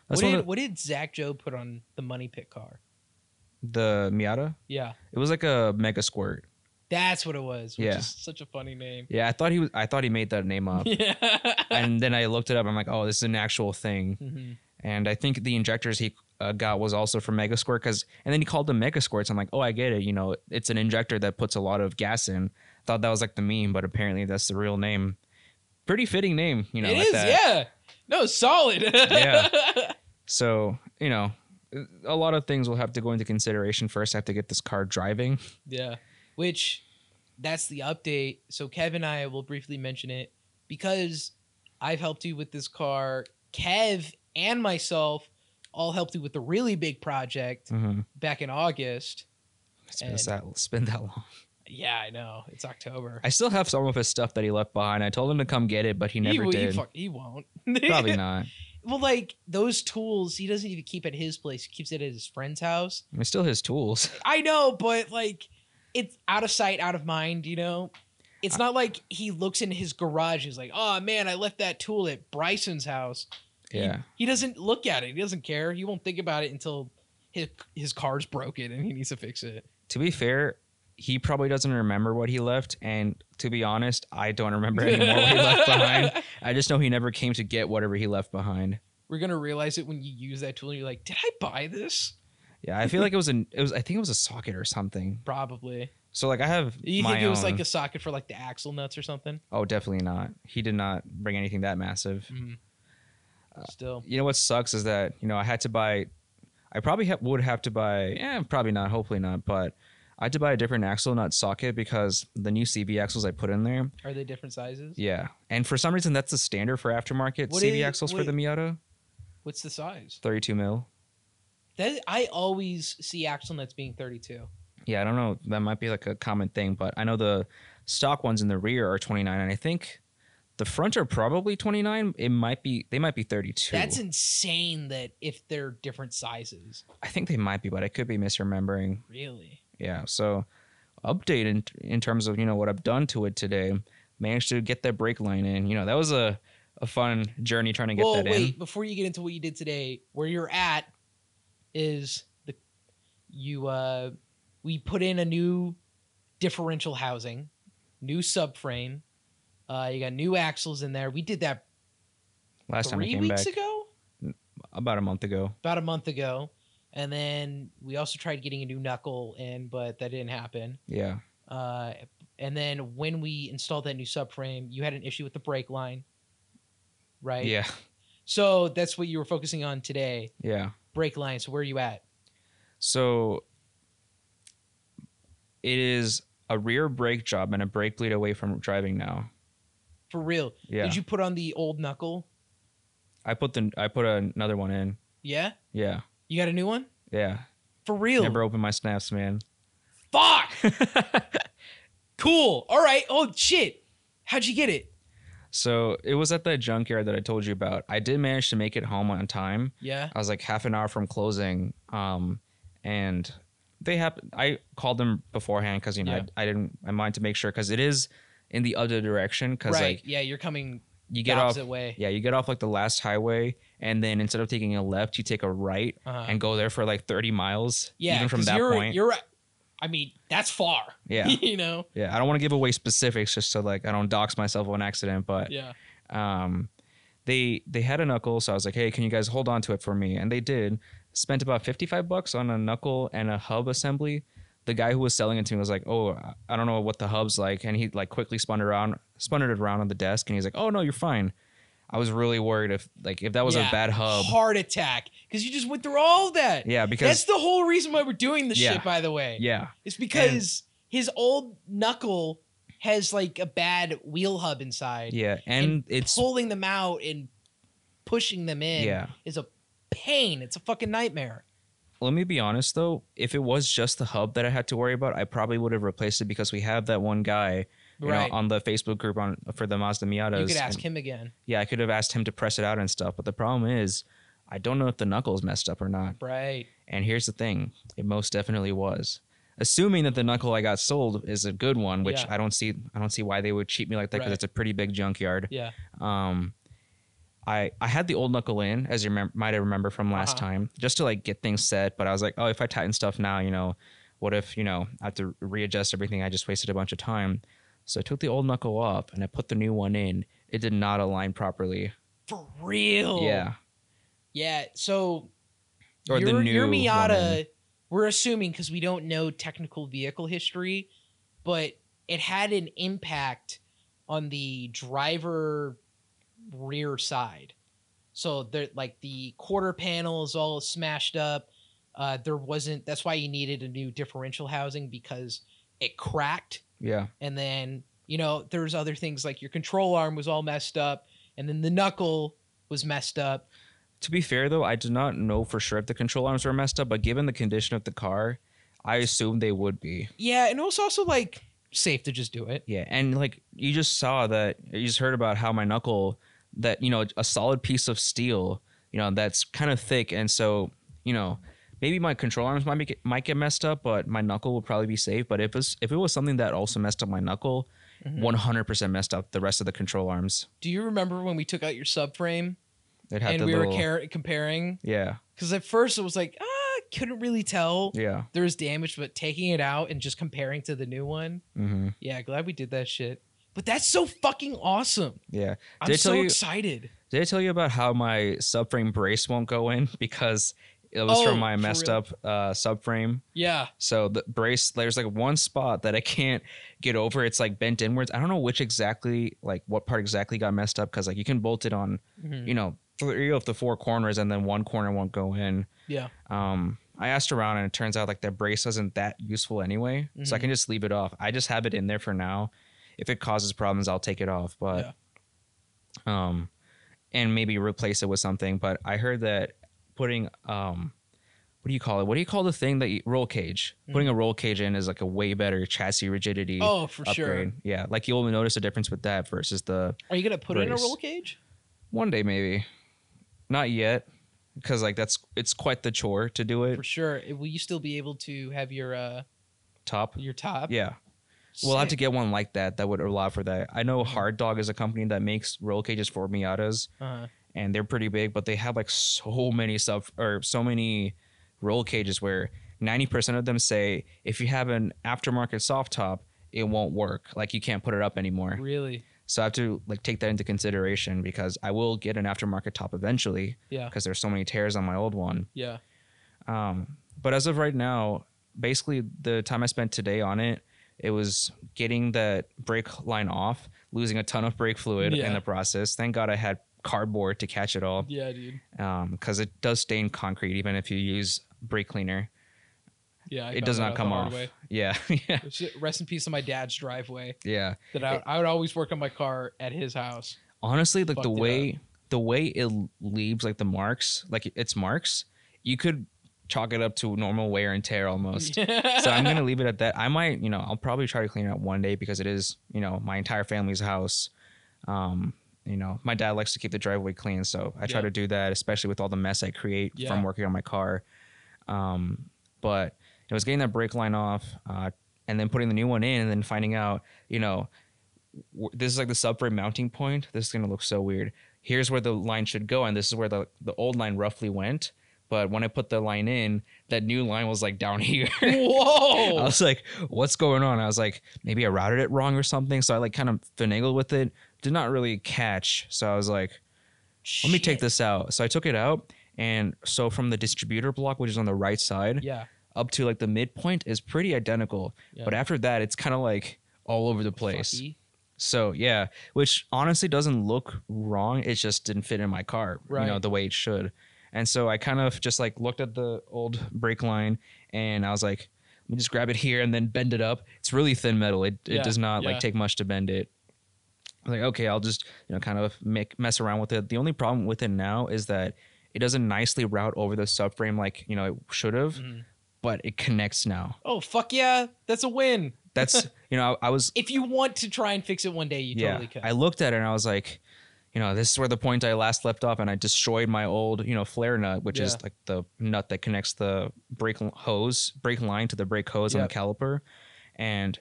What did, of what did Zach Jobe put on the money pit car? the Miata. Yeah, It was like a Mega Squirt. That's what it was. Which Yeah. is such a funny name. Yeah, I thought he was. I thought he made that name up, Yeah. and then I looked it up. I'm like, oh, this is an actual thing. Mhm. And I think the injectors he uh, got was also from Mega Squirt, because and then he called them Mega Squirts. I'm like, oh, I get it. You know, it's an injector that puts a lot of gas in. Thought that was like the meme, but apparently that's the real name. Pretty fitting name, you know. it at is. that. Yeah. No, solid. Yeah. So you know, a lot of things will have to go into consideration first. I have to get this car driving. Yeah. Which that's the update. So Kev and I will briefly mention it because I've helped you with this car. Kev and myself all helped you with the really big project Mm-hmm. back in August. It's been that. It's been that long. Yeah, I know. It's October. I still have some of his stuff that he left behind. I told him to come get it, but he never w- did. He, fuck- he won't. Probably not. well, like those tools, he doesn't even keep at his place. He keeps it at his friend's house. I mean, still his tools. I know, but like it's out of sight, out of mind, you know? It's not like he looks in his garage, he's like, oh man, I left that tool at Bryson's house. He- Yeah. He, doesn't look at it. He doesn't care. He won't think about it until his his car's broken and he needs to fix it. To be fair, he probably doesn't remember what he left, and to be honest, I don't remember anymore what he left behind. I just know he never came to get whatever he left behind. We're gonna realize it when you use that tool and you're like, did I buy this? Yeah, I feel like it was an. It was. I think it was a socket or something. Probably. So like I have. You my think it was own- like a socket for like the axle nuts or something? Oh, definitely not. He did not bring anything that massive. Mhm. Still. You know what sucks is that you know I had to buy. I probably ha- would have to buy. Eh, probably not. Hopefully not. But I had to buy a different axle nut socket because the new CV axles I put in there. Are they different sizes? Yeah, and for some reason that's the standard for aftermarket What CV is- axles for what- the Miata. What's the size? 32 mil. That I always see axle nuts being 32. Yeah, I don't know. That might be like a common thing, but I know the stock ones in the rear are 29, and I think the front are probably 29. It might be they might be 32. That's insane that if they're different sizes. I think they might be, but I could be misremembering. Really? Yeah. So update in in terms of you know what I've done to it today. Managed to get that brake line in. You know that was a a fun journey trying to get well, that wait, in. before you get into what you did today, where you're at is the you uh we put in a new differential housing, new subframe. Uh you got new axles in there. We did that Last time three came weeks back, ago? about a month ago. About a month ago. And then we also tried getting a new knuckle in, but that didn't happen. Yeah. Uh, and then when we installed that new subframe, you had an issue with the brake line, right? Yeah. So that's what you were focusing on today, Yeah. Brake line. So where are you at? So it is a rear brake job and a brake bleed away from driving now. For real. Yeah. Did you put on the old knuckle? I put the I put another one in. Yeah. Yeah. You got a new one? Yeah. For real. Never opened my snaps, man. Fuck. cool. All right. Oh shit. How'd you get it? So it was at that junkyard that I told you about. I did manage to make it home on time. Yeah. I was like half an hour from closing. Um, and they have. I called them beforehand because you know Yeah. I, I didn't. I wanted to make sure because it is in the other direction. Because Right. like yeah, you're coming you the get off. opposite way. Yeah, you get off like the last highway, and then instead of taking a left, you take a right Uh-huh. and go there for like thirty miles. yeah. even from that you're, point. You're. I mean, that's far. Yeah. you know. Yeah, I don't want to give away specifics just so like I don't dox myself on accident, but Yeah. um they they had a knuckle so i was like hey can you guys hold on to it for me and they did spent about 55 bucks on a knuckle and a hub assembly the guy who was selling it to me was like oh i don't know what the hub's like and he like quickly spun it around spun it around on the desk and he's like oh no you're fine i was really worried if like if that was Yeah. a bad hub Heart attack. Because you just went through all that. yeah because That's the whole reason why we're doing this Yeah. shit, by the way. yeah It's because his old knuckle has like a bad wheel hub inside. yeah and it's pulling them out and pushing them in Yeah. is a pain. It's a fucking nightmare. let me be honest though if it was just the hub that i had to worry about i probably would have replaced it because we have that one guy you Right. know, on the facebook group on for the mazda miatas you could ask and- him again. yeah, I could have asked him to press it out and stuff, but the problem is, I don't know if the knuckle's messed up or not. Right. And here's the thing: it most definitely was. Assuming that the knuckle I got sold is a good one, which Yeah. I don't see, I don't see why they would cheat me like that because Right. it's a pretty big junkyard. Yeah. Um, I I had the old knuckle in, as you remem- might have remember from last Uh-huh. time, just to like get things set. But I was like, oh, if I tighten stuff now, you know, what if you know I have to readjust everything? I just wasted a bunch of time. So I took the old knuckle off and I put the new one in. It did not align properly. For real. Yeah. Yeah. So Or your, the new your Miata, we're assuming because we don't know technical vehicle history, but it had an impact on the driver rear side. So there, like the quarter panel is all smashed up. Uh, there wasn't. That's why you needed a new differential housing because it cracked. Yeah. And then you know there's other things like your control arm was all messed up, and then the knuckle was messed up. To be fair though, I do not know for sure if the control arms were messed up, but given the condition of the car, I assume they would be. Yeah, and it was also like safe to just do it. Yeah, and like you just saw that you just heard about how my knuckle that, you know, a solid piece of steel, you know, that's kind of thick and so, you know, maybe my control arms might get, might get messed up, but my knuckle would probably be safe, but if it's if it was something that also messed up my knuckle, Mhm. 100% messed up the rest of the control arms. Do you remember when we took out your subframe It had and the we little were car- comparing? Yeah. Because at first it was like, ah, I couldn't really tell Yeah. there was damage, but taking it out and just comparing to the new one, Mhm. yeah, glad we did that shit. But that's so fucking awesome. Yeah. I'm Did so you- excited. Did I tell you about how my subframe brace won't go in because it was Oh, from my messed up uh, subframe? Yeah. So the brace, there's like one spot that I can't get over. It's like bent inwards. I don't know which exactly, like what part exactly got messed up because like you can bolt it on, Mhm. you know, three of the four corners and then one corner won't go in. Yeah. Um, I asked around and it turns out like that brace isn't that useful anyway, so I can just leave it off. I just have it in there for now. If it causes problems, I'll take it off. But um, and maybe replace it with something. But I heard that putting um, what do you call it? What do you call the thing that you, roll cage? Putting a roll cage in is like a way better chassis rigidity. Mm-hmm. Oh, for sure. upgrade. Yeah, like you'll notice a difference with that versus the Are you gonna put it in a roll cage? one day maybe, not yet, because like that's it's quite the chore to do it. For sure. Will you still be able to have your uh Top. your top? Yeah. We'll have to get one like that that would allow for that. I know Mhm. Hard Dog is a company that makes roll cages for Miatas, Uh-huh. And they're pretty big, but they have like so many sub or so many roll cages where ninety percent of them say if you have an aftermarket soft top, it won't work. Like you can't put it up anymore. Really? So I have to like take that into consideration because I will get an aftermarket top eventually Yeah. because there's so many tears on my old one. Yeah. Um, but as of right now, basically the time I spent today on it, it was getting that brake line off, losing a ton of brake fluid Yeah. in the process. Thank God I had cardboard to catch it all, Yeah, dude. because it does stain concrete even if you use brake cleaner. Yeah, I it does not come off. way. Yeah, yeah, Rest in peace on my dad's driveway. yeah. That I, I would always work on my car at his house. Honestly, like the Fucked it way the way it leaves like the marks, like its marks, you could chalk it up to normal wear and tear almost. so I'm gonna leave it at that. I might, you know, I'll probably try to clean it up one day because it is, you know, my entire family's house. Um, you know, my dad likes to keep the driveway clean, so I try Yeah. to do that, especially with all the mess I create Yeah. from working on my car. Um, but it was getting that brake line off, uh, and then putting the new one in, and then finding out, you know, w- this is like the subframe mounting point. This is gonna look so weird. Here's where the line should go, and this is where the the old line roughly went. But when I put the line in, that new line was like down here. Whoa! I was like, what's going on? I was like, maybe I routed it wrong or something. So I like kind of finagled with it. Did not really catch. So I was like, let me take Shit. this out. So I took it out. And so from the distributor block, which is on the right side, Yeah. up to like the midpoint is pretty identical. Yeah. But after that, it's kind of like all over the place. Fucky. So yeah, which honestly doesn't look wrong. It just didn't fit in my car, you know, Right. the way it should. And so I kind of just like looked at the old brake line and I was like, let me just grab it here and then bend it up. It's really thin metal. It it Yeah, does not yeah. like take much to bend it. I was like, okay, I'll just you know kind of make mess around with it. The only problem with it now is that it doesn't nicely route over the subframe like you know it should have, Mhm. but it connects now. Oh fuck yeah! That's a win. That's you know I, I was If you want to try and fix it one day, you yeah, totally can. I looked at it and I was like, you know, this is where the point I last left off, and I destroyed my old, you know, flare nut, which Yeah. is like the nut that connects the brake hose, brake line to the brake hose on the caliper, and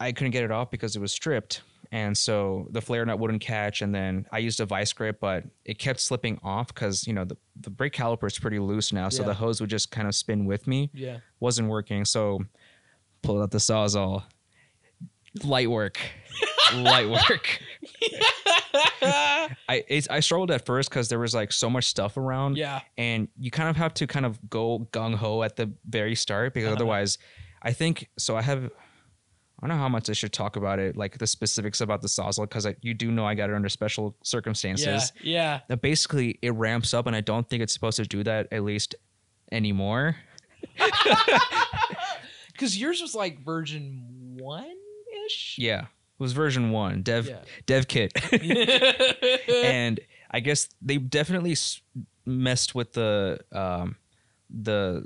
I couldn't get it off because it was stripped, and so the flare nut wouldn't catch, and then I used a vice grip, but it kept slipping off because you know the the brake caliper is pretty loose now, so Yeah. the hose would just kind of spin with me yeah. wasn't working. So pulled out the sawzall. Light work. Light work. I it's, I struggled at first because there was like so much stuff around, yeah. and you kind of have to kind of go gung ho at the very start because Uh-huh. otherwise, I think so. I have. I don't know how much I should talk about it, like the specifics about the sawzall, because you do know I got it under special circumstances. Yeah. Yeah. That basically it ramps up, and I don't think it's supposed to do that at least anymore. Because yours was like version one ish. Yeah, it was version one, dev Yeah. dev kit, and I guess they definitely s- messed with the um the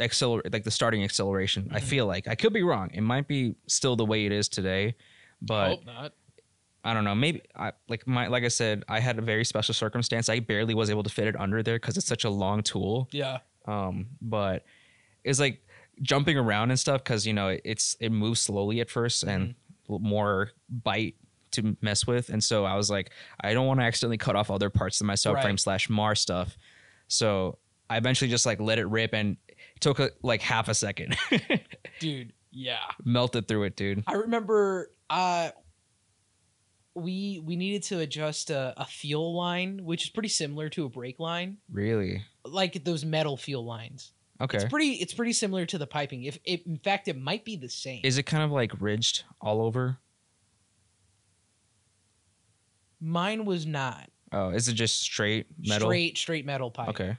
accelerate like the starting acceleration. I Mhm. feel like I could be wrong. It might be still the way it is today, but Hope not. I don't know. Maybe I like my like I said, I had a very special circumstance. I barely was able to fit it under there because it's such a long tool. Yeah. Um, but it's like jumping around and stuff because you know it's it moves slowly at 1st and l- more bite to mess with. And so I was like, I don't want to accidentally cut off other parts of my subframe Right. slash Mar stuff. So I eventually just like let it rip and it took a, like half a second, Dude. Yeah. melted through it, dude. I remember uh we we needed to adjust a, a fuel line, which is pretty similar to a brake line, Really? like those metal fuel lines. Okay. It's pretty it's pretty similar to the piping. If it, in fact it might be the same. Is it kind of like ridged all over? Mine was not Oh, is it just straight metal? straight straight metal pipe. Okay.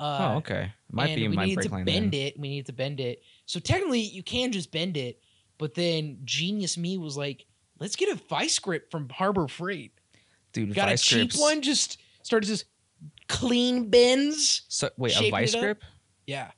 Uh, oh, okay. Might be we my needed to bend then. it. We needed to bend it. So technically, you can just bend it. But then genius me was like, let's get a vice grip from Harbor Freight. Dude, Got vice a cheap grips- one. Just started just clean bends. So, wait, a vice grip? Yeah,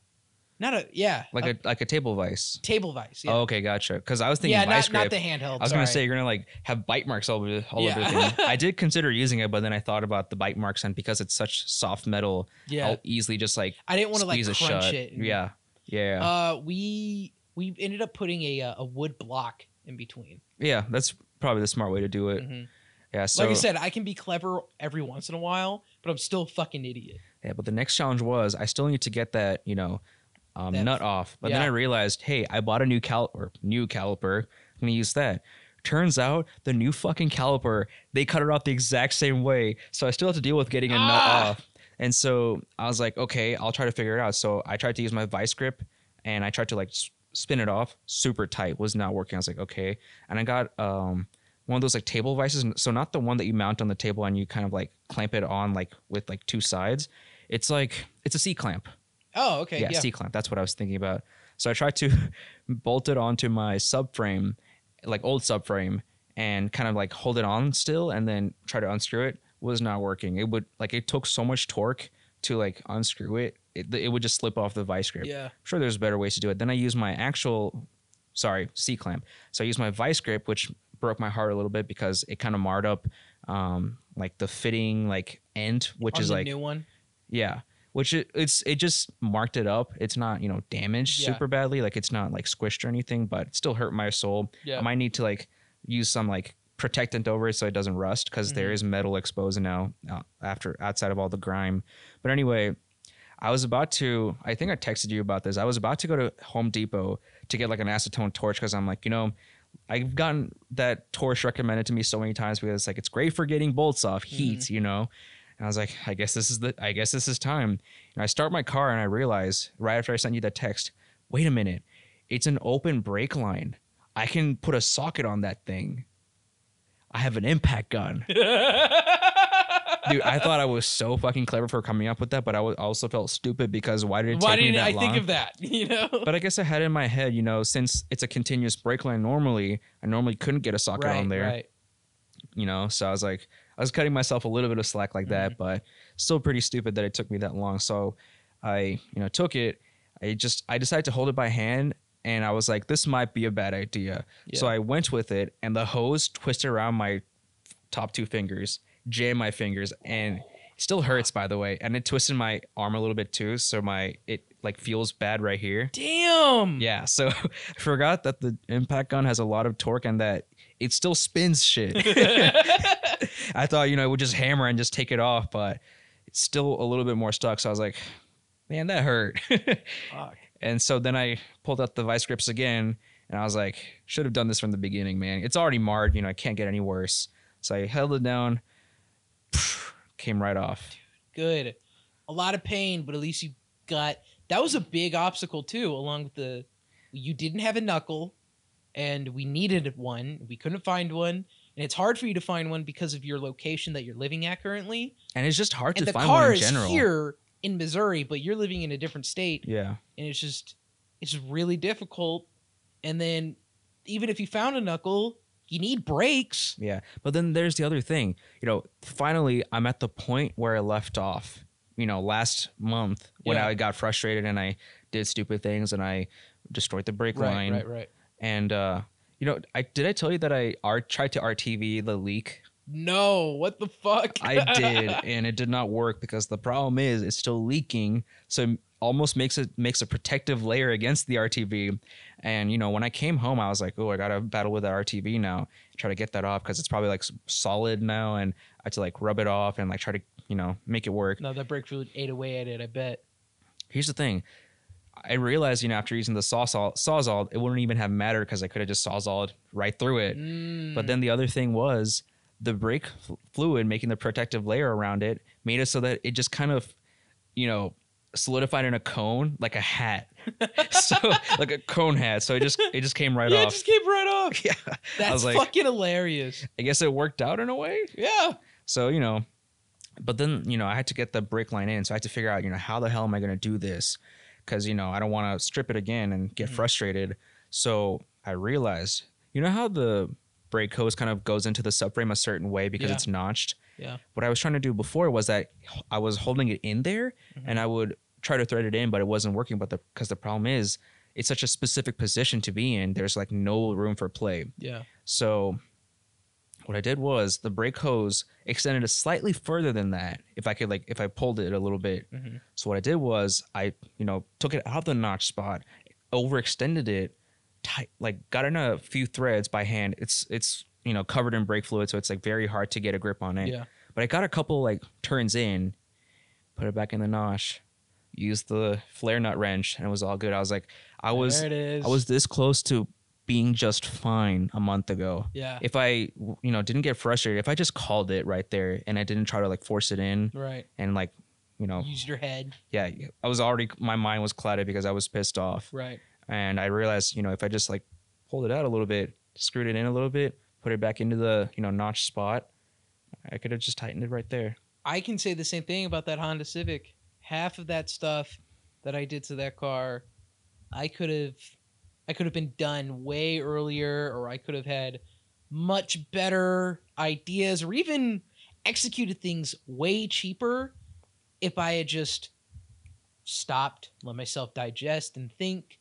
not a yeah Like a, like a table vice. table vice. Yeah, Oh, okay, gotcha. Because I was thinking yeah, vice not grip. not the handheld. I was gonna say you're gonna like have bite marks all over all over Yeah. everything. I did consider using it, but then I thought about the bite marks and because it's such soft metal, yeah. I'll easily just like I didn't want to like crunch it shut. it. and- Yeah, yeah, Uh, we we ended up putting a uh, a wood block in between. yeah. That's probably the smart way to do it. Mhm. Yeah. So like I said, I can be clever every once in a while, but I'm still a fucking idiot. yeah, but the next challenge was I still need to get that you know um, nut off. But then. I realized, hey, I bought a new cal or new caliper. I'm gonna use that. Turns out the new fucking caliper, they cut it off the exact same way. So I still have to deal with getting a nut Ah! off. And so I was like, okay, I'll try to figure it out. So I tried to use my vice grip and I tried to like spin it off super tight, was not working. I was like, okay. And I got um one of those like table vices. So not the one that you mount on the table and you kind of like clamp it on like with like two sides. It's like it's a C clamp. Oh, okay. yeah, Yeah. C clamp. That's what I was thinking about. So I tried to bolt it onto my subframe, like old subframe, and kind of like hold it on still, and then try to unscrew it. Was not working. It would like it took so much torque to like unscrew it. It, it would just slip off the vice grip. Yeah. I'm sure there's better ways to do it. Then I used my actual, sorry, C clamp. So I used my vice grip, which broke my heart a little bit because it kind of marred up, um, like the fitting like end, which On is the like new one. yeah, which it, it's it just marked it up. It's not you know damaged Yeah. super badly. Like it's not like squished or anything, but it still hurt my soul. Yeah. I might need to like use some like protectant over it so it doesn't rust because Mm-hmm. is metal exposed now uh, after outside of all the grime. But anyway, I was about to. I think I texted you about this. I was about to go to Home Depot to get like an acetone torch because I'm like you know. I've gotten that torch recommended to me so many times because it's like it's great for getting bolts off heat, you know. And I was like, I guess this is the I guess this is time. And I start my car and I realize right after I sent you that text, wait a minute, it's an open brake line. I can put a socket on that thing. I have an impact gun. Dude, I thought I was so fucking clever for coming up with that, but I wa- also felt stupid because why did it Why take me didn't I think of that? You know. But I guess I had it in my head, you know, since it's a continuous brake line normally, I normally couldn't get a socket right. on there Right. you know so i was like i was cutting myself a little bit of slack like that Mm-hmm. but still pretty stupid that it took me that long so i you know took it i just i decided to hold it by hand and i was like this might be a bad idea so i went with it and the hose twisted around my top two fingers jammed my fingers and it still hurts by the way and it twisted my arm a little bit too so my it like feels bad right here Damn. yeah, so I forgot that the impact gun has a lot of torque and that it still spins shit. I thought, you know, it would just hammer and just take it off, but it's still a little bit more stuck. So I was like, man, that hurt. Fuck. and so then I pulled out the vice grips again and I was like, should have done this from the beginning, man. It's already marred, you know, I can't get any worse. So I held it down, came right off. Good. A lot of pain, but at least you got. That was a big obstacle too. Along with the, you didn't have a knuckle, and we needed one. We couldn't find one, and it's hard for you to find one because of your location that you're living at currently. And it's just hard and to the find car one in is general. here in Missouri, but you're living in a different state, Yeah. and it's just, it's really difficult. And then, even if you found a knuckle, you need brakes. Yeah. But then there's the other thing. You know, finally I'm at the point where I left off, you know, last month when Yeah. I got frustrated and I did stupid things and I destroyed the brake line. right, right. And uh you know, I did I tell you that I tried to RTV the leak? No, what the fuck? I did and it did not work because the problem is it's still leaking. So it almost makes it makes a protective layer against the RTV. And you know, when I came home, I was like, "Oh, I gotta battle with the RTV now. Try to get that off because it's probably like solid now, and I had to like rub it off and like try to you know make it work." No, that brake fluid ate away at it. I bet. Here's the thing. I realized, you know, after using the sawzall, sawzall, it wouldn't even have mattered because I could have just sawzalled right through it. Mm. But then the other thing was the brake fluid making the protective layer around it made it so that it just kind of, you know, solidified in a cone like a hat. so like a cone hat. So it just it just came right yeah, it off. just came right off. yeah. That's was like- fucking hilarious. I guess it worked out in a way. Yeah. So, you know, but then, you know, I had to get the brake line in. So I had to figure out, you know, how the hell am I going to do this? Because, you know, I don't want to strip it again and get Mhm. frustrated. So I realized, you know, how the brake hose kind of goes into the subframe a certain way because Yeah. it's notched? Yeah. What I was trying to do before was that I was holding it in there Mhm. and I would try to thread it in, but it wasn't working. But the, because the problem is, it's such a specific position to be in, there's like no room for play. Yeah. So what I did was the brake hose extended it slightly further than that. If I could like if I pulled it a little bit. Mhm. So what I did was I, you know, took it out of the notch spot, overextended it, tight like got in a few threads by hand. It's it's you know covered in brake fluid, so it's like very hard to get a grip on it. Yeah. But I got a couple like turns in, put it back in the notch, used the flare nut wrench, and it was all good. I was like, I was There it is. I was this close to being just fine a month ago Yeah. if I, you know, didn't get frustrated, if I just called it right there and I didn't try to like force it in right. and like, you know, Use your head. yeah, I was already, my mind was clouded because I was pissed off. Right. And I realized, you know, if I just like pulled it out a little bit, screwed it in a little bit, put it back into the, you know, notch spot, I could have just tightened it right there. I can say the same thing about that Honda Civic. Half of that stuff that I did to that car, I could have I could have been done way earlier or I could have had much better ideas or even executed things way cheaper if I had just stopped, let myself digest and think,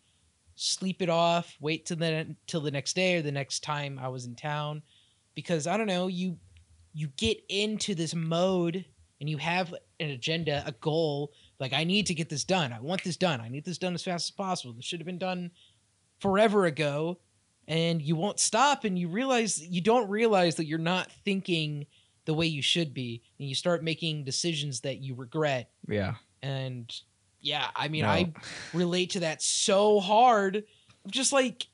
sleep it off, wait till the till the next day or the next time I was in town because I don't know, you you get into this mode and you have an agenda, a goal, like I need to get this done. I want this done. I need this done as fast as possible. This should have been done forever ago. And you won't stop and you realize you don't realize that you're not thinking the way you should be and you start making decisions that you regret Yeah. and yeah, I mean, No. I relate to that so hard. I'm just like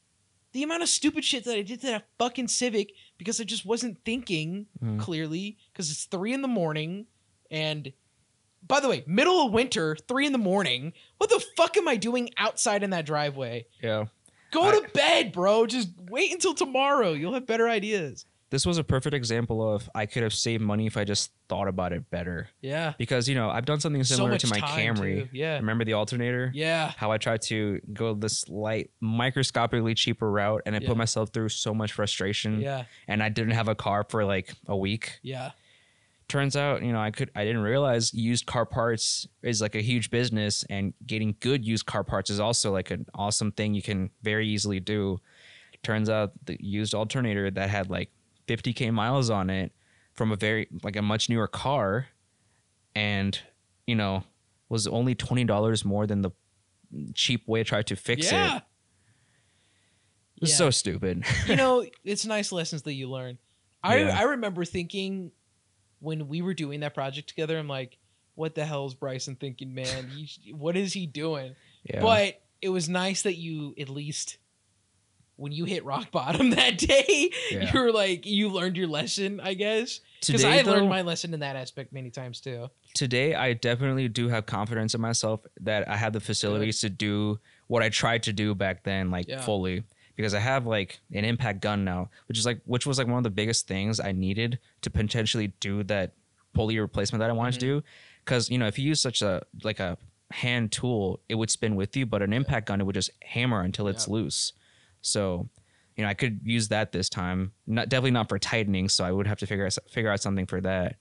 the amount of stupid shit that I did to that fucking Civic because I just wasn't thinking Mm. clearly because it's three in the morning and. By the way, middle of winter, three in the morning. What the fuck am I doing outside in that driveway? Yeah. Go I- to bed, bro. Just wait until tomorrow. You'll have better ideas. This was a perfect example of I could have saved money if I just thought about it better. Yeah. Because, you know, I've done something similar much to my Camry. too. Yeah. Remember the alternator? Yeah. How I tried to go this light, microscopically cheaper route and I Yeah. put myself through so much frustration. Yeah. And I didn't have a car for like a week. Yeah. Turns out you know i could i didn't realize used car parts is like a huge business and getting good used car parts is also like an awesome thing you can very easily do turns out the used alternator that had like 50k miles on it from a very like a much newer car and you know was only $20 more than the cheap way I tried to fix yeah. it it was Yeah. so stupid you know, it's nice lessons that you learn. I Yeah. I remember thinking when we were doing that project together, I'm like, what the hell is Bryson thinking, man? He, what is he doing? yeah But it was nice that you at least when you hit rock bottom that day, Yeah. you were like you learned your lesson, I guess. Because I though- learned my lesson in that aspect many times too. today I definitely do have confidence in myself that I have the facilities to do what I tried to do back then, like Yeah. fully. Because I have like an impact gun now, which is like which was like one of the biggest things I needed to potentially do that pulley replacement that I wanted Mm-hmm. to do. Because you know, if you use such a like a hand tool, it would spin with you, but an impact gun it would just hammer until it's Yeah. loose. So, you know, I could use that this time. Not definitely not for tightening, so I would have to figure out figure out something for that.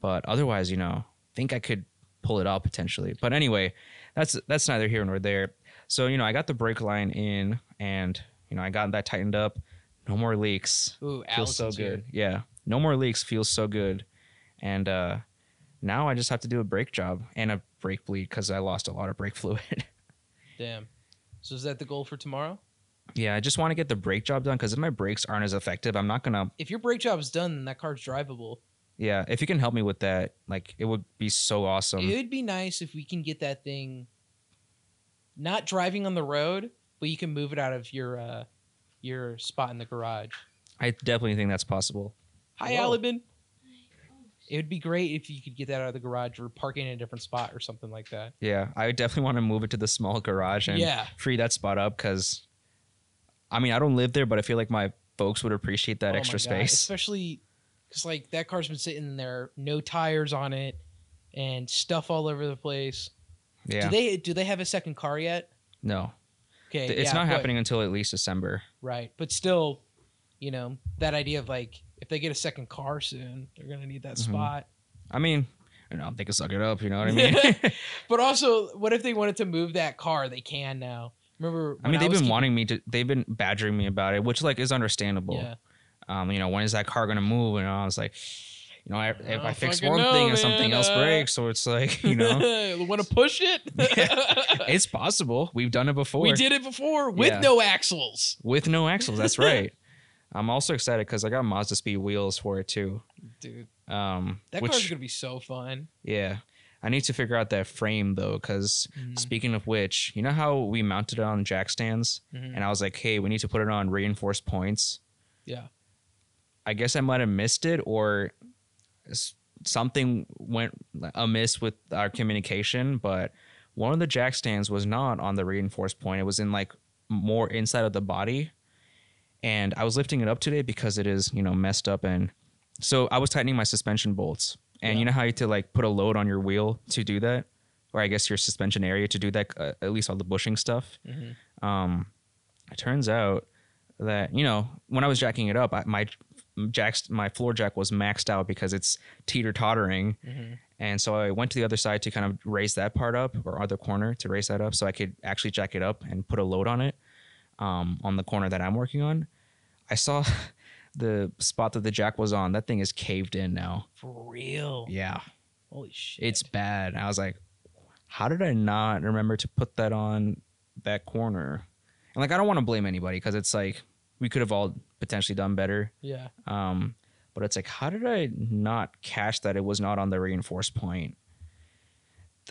But otherwise, you know, think I could pull it out potentially. But anyway, that's that's neither here nor there. So you know, I got the brake line in, and you know, I got that tightened up. No more leaks. Ooh, Feels so Allison's here. good. Yeah, no more leaks. Feels so good. And uh now I just have to do a brake job and a brake bleed because I lost a lot of brake fluid. Damn. So is that the goal for tomorrow? yeah, I just want to get the brake job done because if my brakes aren't as effective, I'm not gonna. If your brake job is done, then that car's drivable. Yeah, if you can help me with that, like it would be so awesome. it would be nice if we can get that thing not driving on the road, but you can move it out of your uh your spot in the garage. I definitely think that's possible. Hi, Hello. Alibin. It would be great if you could get that out of the garage or park it in a different spot or something like that. Yeah, I would definitely want to move it to the small garage and Yeah. free that spot up because, I mean, I don't live there, but I feel like my folks would appreciate that Oh extra space. especially because like that car's been sitting there, no tires on it, and stuff all over the place. Yeah, Do they do they have a second car yet? no, Okay, it's yeah, not but- happening until at least December. Right, but still, you know that idea of like if they get a second car soon, they're gonna need that Mhm. spot. I mean, you know, they can suck it up. You know what I mean? But also, what if they wanted to move that car? They can now. Remember? I mean, they've been keeping- wanting me to. They've been badgering me about it, which like is understandable. Yeah, Um, you know, when is that car gonna move? And I was like, you know, I, if I fix one know, thing and something else breaks, so it's like, you know, want to push it? it's possible. We've done it before. we did it before with Yeah. no axles. with no axles. That's right. I'm also excited because I got Mazda Speed wheels for it too. Dude, Um, that which car's gonna be so fun. yeah, I need to figure out that frame though. Because Mhm. speaking of which, you know how we mounted it on jack stands, Mhm. and I was like, hey, we need to put it on reinforced points. Yeah. I guess I might have missed it, or something went amiss with our communication. But one of the jack stands was not on the reinforced point; it was in like more inside of the body. And I was lifting it up today because it is, you know, messed up. And so I was tightening my suspension bolts. And Yeah. you know how you have to like put a load on your wheel to do that? or I guess your suspension area to do that, uh, at least all the bushing stuff. Mhm. Um, it turns out that you know when I was jacking it up, I, my jacks, my floor jack was maxed out because it's teeter tottering, Mhm. and so I went to the other side to kind of raise that part up, or other corner to raise that up, so I could actually jack it up and put a load on it, um, on the corner that I'm working on. I saw the spot that the jack was on. That thing is caved in now. For real. Yeah, Holy shit. it's bad. I was like, how did I not remember to put that on that corner? And like, I don't want to blame anybody because it's like we could have all potentially done better. yeah. Um, but it's like, how did I not catch that it was not on the reinforced point?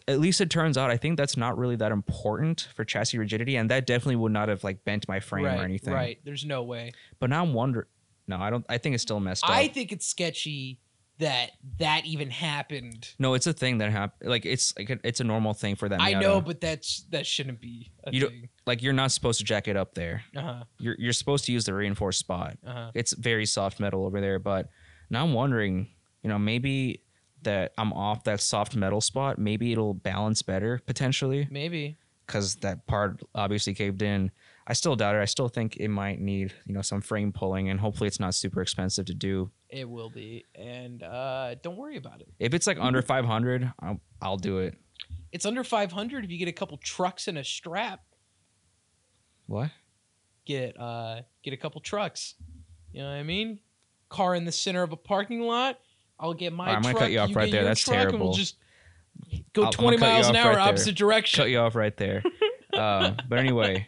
At least it turns out, I think that's not really that important for chassis rigidity, and that definitely would not have like bent my frame right, or anything. Right. There's no way. But now I'm wondering. No, I don't. I think it's still messed up. I think it's sketchy that that even happened. no, it's a thing that happened. Like it's like a, it's a normal thing for that. I know, but that's that shouldn't be a You don't- thing. like you're not supposed to jack it up there. Uh-huh. You're you're supposed to use the reinforced spot. Uh-huh. It's very soft metal over there, but now I'm wondering, you know, maybe that I'm off that soft metal spot. Maybe it'll balance better potentially Maybe. because that part obviously caved in. I still doubt it. I still think it might need you know some frame pulling, and hopefully it's not super expensive to do. It will be. And uh don't worry about it. If it's like under 500, I'll, I'll do it. It's under 500 if you get a couple trucks and a strap. What? Get uh get a couple trucks. You know what I mean? Car in the center of a parking lot. I'll get my Alright, I'm truck. gonna cut you off you right there. That's truck, And we'll terrible. just go I'll- 20 gonna miles an hour right opposite direction. cut you off right there. uh, but anyway,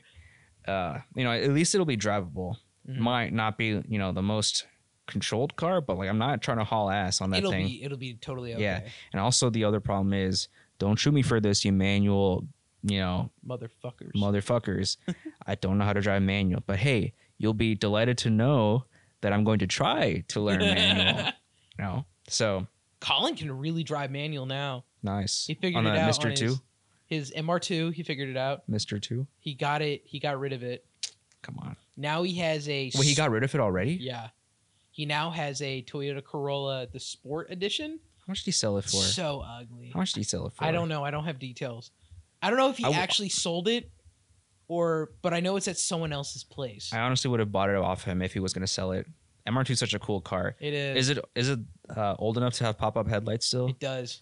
uh, you know, at least it'll be drivable. Mhm. Might not be, you know, the most controlled car, but like I'm not trying to haul ass on that it'll thing. be it'll be totally okay. Yeah. And also the other problem is, don't shoot me for this, you manual, you know, Motherfuckers. motherfuckers. I don't know how to drive manual, but hey, you'll be delighted to know that I'm going to try to learn manual. You know, so Colin can really drive manual now. nice. He figured on it out Mister on Two, his, his MR2. He figured it out. Mister Two. He got it. He got rid of it. Come on. Now he has a. Well, he got rid of it already. Yeah. He now has a Toyota Corolla, the Sport Edition. How much did he sell it for? So ugly. How much did he sell it for? I don't know. I don't have details. I don't know if he I actually sold it, or but I know it's at someone else's place. I honestly would have bought it off him if he was going to sell it. MR2 is such a cool car. it is. Is it is it uh, old enough to have pop up headlights still? It does.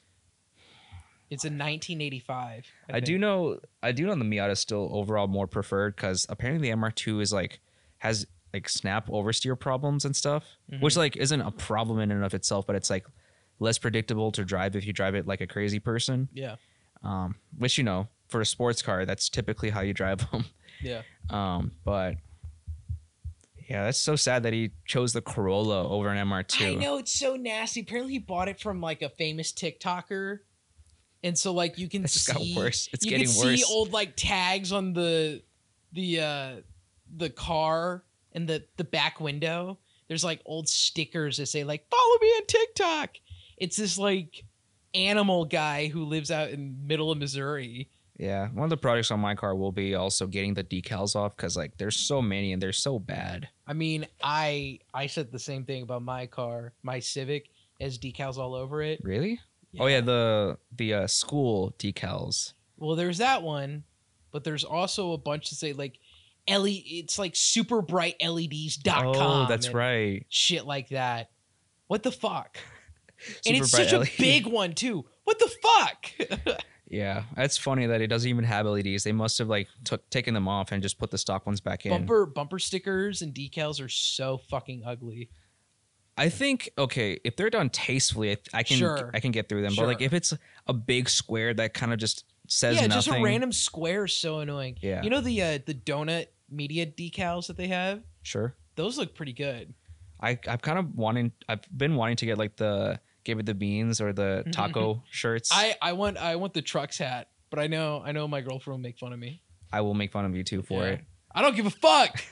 It's a 1985. I, think. do know I do know the Miata is still overall more preferred because apparently the MR2 is like has like snap oversteer problems and stuff, which like isn't a problem in and of itself, but it's like less predictable to drive if you drive it like a crazy person. Yeah. Um, which you know for a sports car that's typically how you drive them. Yeah. Um, but yeah, that's so sad that he chose the Corolla over an MR2. I know it's so nasty. Apparently, he bought it from like a famous TikToker, and so like you can It's see worse. It's you getting can worse. see old like tags on the the uh the car and the the back window. There's like old stickers that say like "Follow me on TikTok." It's this like animal guy who lives out in middle of Missouri. Yeah, one of the projects on my car will be also getting the decals off because like there's so many and they're so bad. I mean, I I said the same thing about my car, my Civic, has decals all over it. Really? Oh yeah, the the uh, school decals. Well, there's that one, but there's also a bunch that say like LED. It's like super bright LEDs.com. Oh, that's right. Shit like that. What the fuck? and it's such a big one too. What the fuck? Yeah, that's funny that it doesn't even have LEDs. They must have like took taken them off and just put the stock ones back in. bumper bumper stickers and decals are so fucking ugly. I think okay, if they're done tastefully, I, I can Sure. I can get through them. But like if it's a big square that kind of just says yeah, nothing. just a random square is so annoying. Yeah. You know the uh, the donut media decals that they have? Sure. Those look pretty good. I I've kind of wanting I've been wanting to get like the give it the beans or the taco shirts. I I want I want the trucks hat, but I know I know my girlfriend will make fun of me. I will make fun of you too for Yeah. it. I don't give a fuck.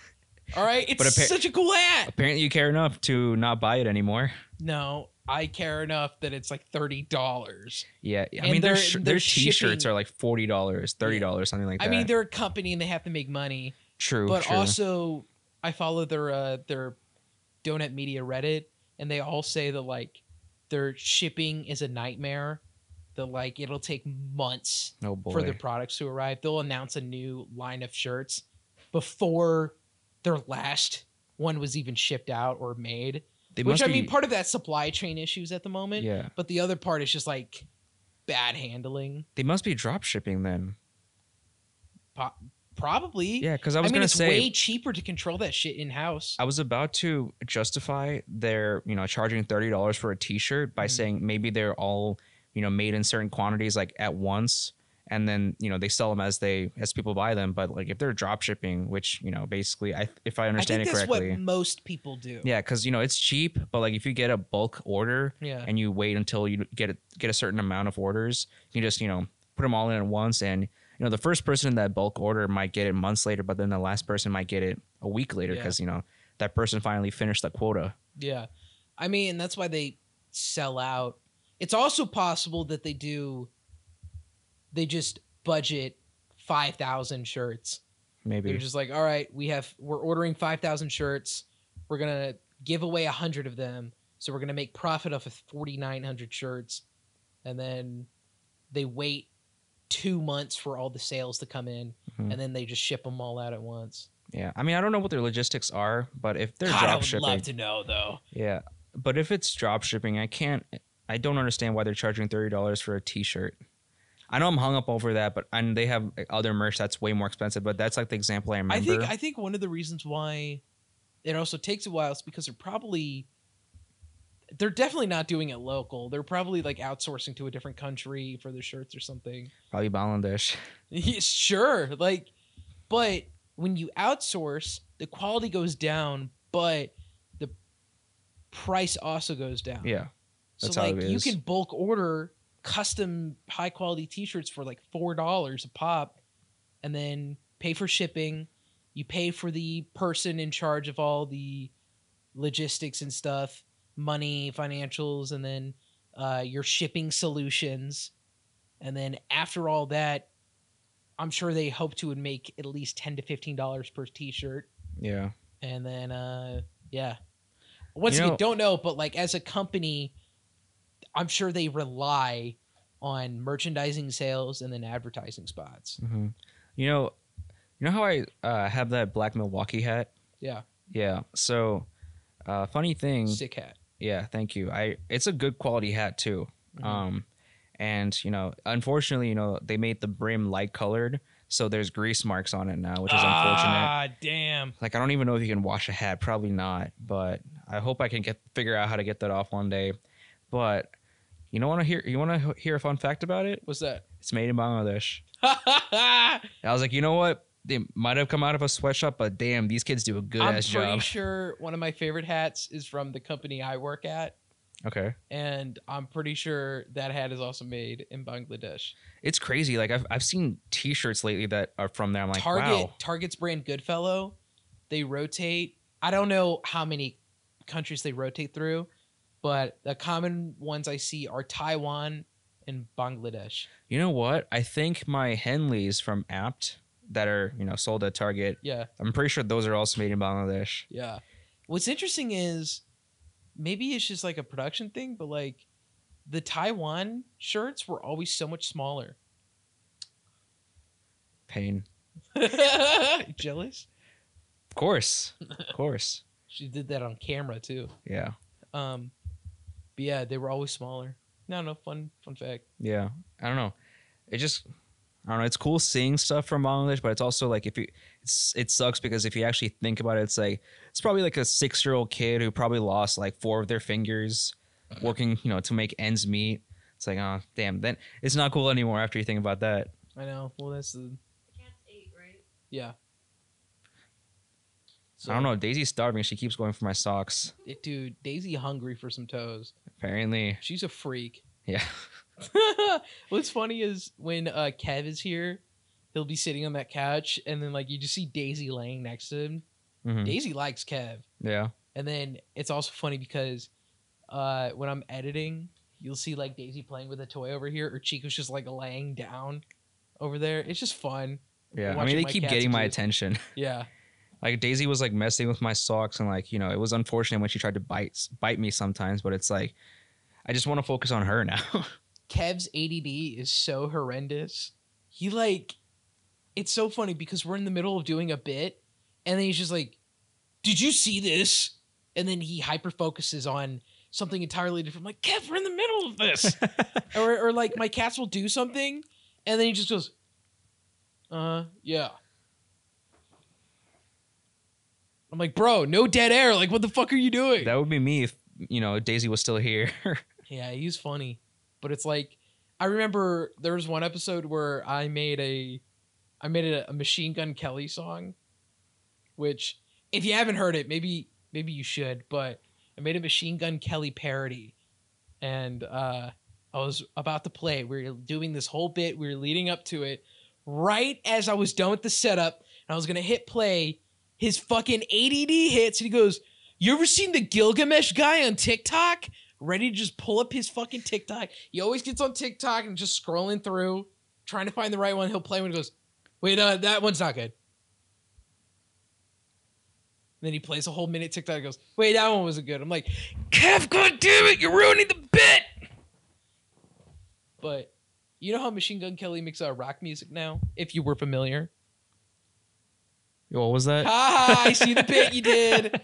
All right, it's But such a cool hat. Apparently you care enough to not buy it anymore. No, I care enough that it's like thirty dollars. Yeah, I And mean their their- sh- their their t-shirts shipping- are like forty dollars, thirty dollars, something like that. I mean, they're a company and they have to make money, true, but true. also I follow their uh, their donut media Reddit, and they all say that like their shipping is a nightmare. that like it'll take months Oh for their products to arrive. They'll announce a new line of shirts before their last one was even shipped out or made. they Which I be, mean, part of that supply chain issues at the moment, yeah, but the other part is just like bad handling. they must be drop shipping then. Po- probably. Yeah, because I I, was mean, gonna it's say way cheaper to control that shit in house. I was about to justify their, you know, charging thirty dollars for a T-shirt by Mhm. saying maybe they're all, you know, made in certain quantities like at once, and then you know they sell them as they as people buy them. But like if they're drop shipping, which you know basically, I if I I understand think it that's correctly, what most people do. yeah, because you know it's cheap, but like if you get a bulk order Yeah. and you wait until you get a, get a certain amount of orders, you just you know put them all in at once, and you know the first person in that bulk order might get it months later, but then the last person might get it a week later Yeah. because you know that person finally finished the quota. Yeah. I mean, that's why they sell out. It's also possible that they do they just budget 5,000 shirts. Maybe They're just like, "All right, we have we're ordering 5,000 shirts. We're going to give away 100 of them. So we're going to make profit off of 4,900 shirts." And then they wait 2 months for all the sales to come in Mhm. and then they just ship them all out at once. Yeah, I mean, I don't know what their logistics are, but if they're God, I drop would shipping, love to know though. yeah, but if it's drop shipping, I can't. I don't understand why they're charging thirty dollars for a T-shirt. I know I'm hung up over that, but and they have like, other merch that's way more expensive. But that's like the example I remember. I think I think one of the reasons why it also takes a while is because they're probably they're definitely not doing it local. They're probably like outsourcing to a different country for their shirts or something. Probably Bangladesh. Yeah, sure, like, but when you outsource, the quality goes down, but the price also goes down. Yeah, so like you can bulk order custom high quality t-shirts for like four dollars a pop and then pay for shipping. You pay for the person in charge of all the logistics and stuff money financials and then uh, your shipping solutions. And then after all that i'm sure they hope to would make at least 10 to 15 dollars per t-shirt. Yeah. and then uh yeah. Once You again know- don't know but like as a company i'm sure they rely on merchandising sales and then advertising spots hmm You know, you know how I uh, have that black Milwaukee hat. yeah Yeah. So, uh, funny thing. sick hat Yeah, thank you. I it's a good quality hat too. Mhm. Um, and you know, unfortunately, you know, they made the brim light colored, so there's grease marks on it now, which is unfortunate. ah damn Like I don't even know if you can wash a hat. Probably not. But I hope I can get figure out how to get that off one day. But you know, want to hear you want to hear a fun fact about it? what's that It's made in Bangladesh. I was like, you know what? They might have come out of a sweatshop, but damn, these kids do a good ass job. i'm pretty sure one of my favorite hats is from the company i work at Okay. and i'm pretty sure that hat is also made in bangladesh It's crazy. Like I've I've seen T-shirts lately that are from there. I'm like, Target wow. Target's brand Goodfellow, they rotate. I don't know how many countries they rotate through, but the common ones I see are Taiwan and Bangladesh. You know what? I think my Henleys from Apt that are you know sold at Target. Yeah, I'm pretty sure those are also made in Bangladesh. yeah. What's interesting is maybe it's just like a production thing, but like the Taiwan shirts were always so much smaller. Pain. Jealous? Of course. Of course. She did that on camera too. Yeah. Um, but yeah, they were always smaller. No, no, fun, fun fact. Yeah. I don't know. It just I don't know. It's cool seeing stuff from Bangladesh, but it's also like if you it's it sucks because if you actually think about it, it's like it's probably like a six year old kid who probably lost like four of their fingers uh-huh. working, you know, to make ends meet. It's like, oh damn, then it's not cool anymore after you think about that. I know. Well, that's the The cat's eight, right? yeah. I don't know. Daisy's starving. She keeps going for my socks. It, dude, Daisy hungry for some toes. Apparently. She's a freak. Yeah. What's funny is when uh, Kev is here, he'll be sitting on that couch, and then like you just see Daisy laying next to him. Mhm. Daisy likes Kev, Yeah. and then it's also funny because uh, when I'm editing, you'll see like Daisy playing with a toy over here, or Chico's just like laying down over there. It's just fun. Yeah. I mean, they keep getting my attention. Yeah, Like Daisy was like messing with my socks and like, you know, it was unfortunate when she tried to bite bite me sometimes, but it's like I just want to focus on her now. Kev's ADD is so horrendous. He like, it's so funny because we're in the middle of doing a bit, and then he's just like, "Did you see this?" And then he hyper focuses on something entirely different. I'm like, Kev, we're in the middle of this. or, or like my cats will do something, and then he just goes, "Uh, yeah." I'm like, bro, no dead air. Like, what the fuck are you doing? That would be me if you know Daisy was still here. Yeah, he's funny. But it's like I remember there was one episode where I made a I made a, a Machine Gun Kelly song, which if you haven't heard it, maybe maybe you should, but I made a Machine Gun Kelly parody. And uh I was about to play. it. We were doing this whole bit, we were leading up to it. Right as I was done with the setup, and I was gonna hit play, his fucking ADD hits and he goes, You ever seen the Gilgamesh guy on TikTok? ready to just pull up his fucking TikTok. He always gets on TikTok and just scrolling through, trying to find the right one. He'll play when he goes, wait, uh, that one's not good. And then he plays a whole minute TikTok and goes, wait, that one wasn't good. I'm like, Kev, god damn it, you're ruining the bit. But you know how Machine Gun Kelly makes uh, rock music now? If you were familiar. What was that? Ah, I see the bit you did.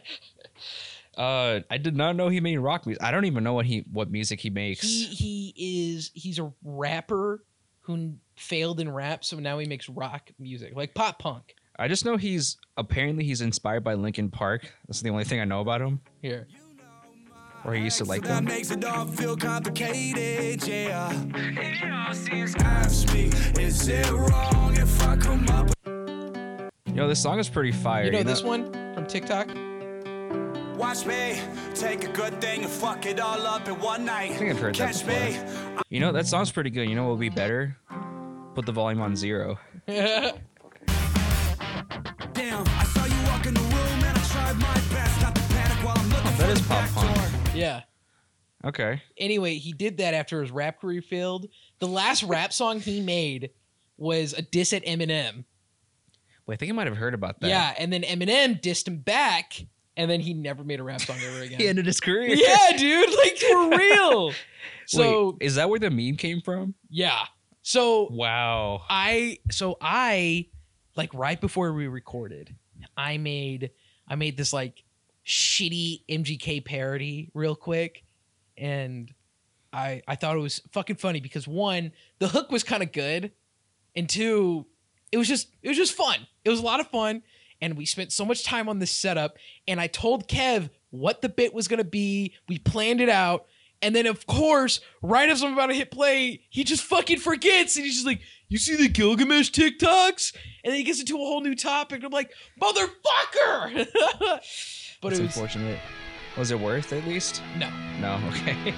Uh, I did not know he made rock music. I don't even know what he what music he makes. He he is he's a rapper who failed in rap, so now he makes rock music, like pop punk. I just know he's apparently he's inspired by Linkin Park. That's the only thing I know about him. Here. Or he used to like them. makes it all feel complicated, yeah. Ask me, is it wrong if I come up You know, this song is pretty fire. You know this one from TikTok? Watch me take a good thing and fuck it all up in one night. I think I've heard that Catch before. me. You know that song's pretty good. You know what would be better? Put the volume on zero. Damn, I saw you walk in the room and I tried my best not to panic while I'm looking oh, that for is the pop back punk. door. yeah. Okay. Anyway, he did that after his rap career failed. The last rap song he made was a diss at Eminem. Wait, I think I might have heard about that. Yeah, and then Eminem dissed him back, and then he never made a rap song ever again. He ended his career. yeah, dude, like for real. So Wait, is that where the meme came from? yeah, so Wow. I so I like right before we recorded, I made I made this like shitty MGK parody real quick, and I I thought it was fucking funny because one the hook was kind of good, and two it was just it was just fun. It was a lot of fun, and we spent so much time on this setup. And I told Kev what the bit was gonna be. We planned it out. And then, of course, right as I'm about to hit play, he just fucking forgets. And he's just like, You see the Gilgamesh TikToks? And then he gets into a whole new topic. And I'm like, Motherfucker! but That's it was, unfortunate. Was it worth at least? no. No. Okay.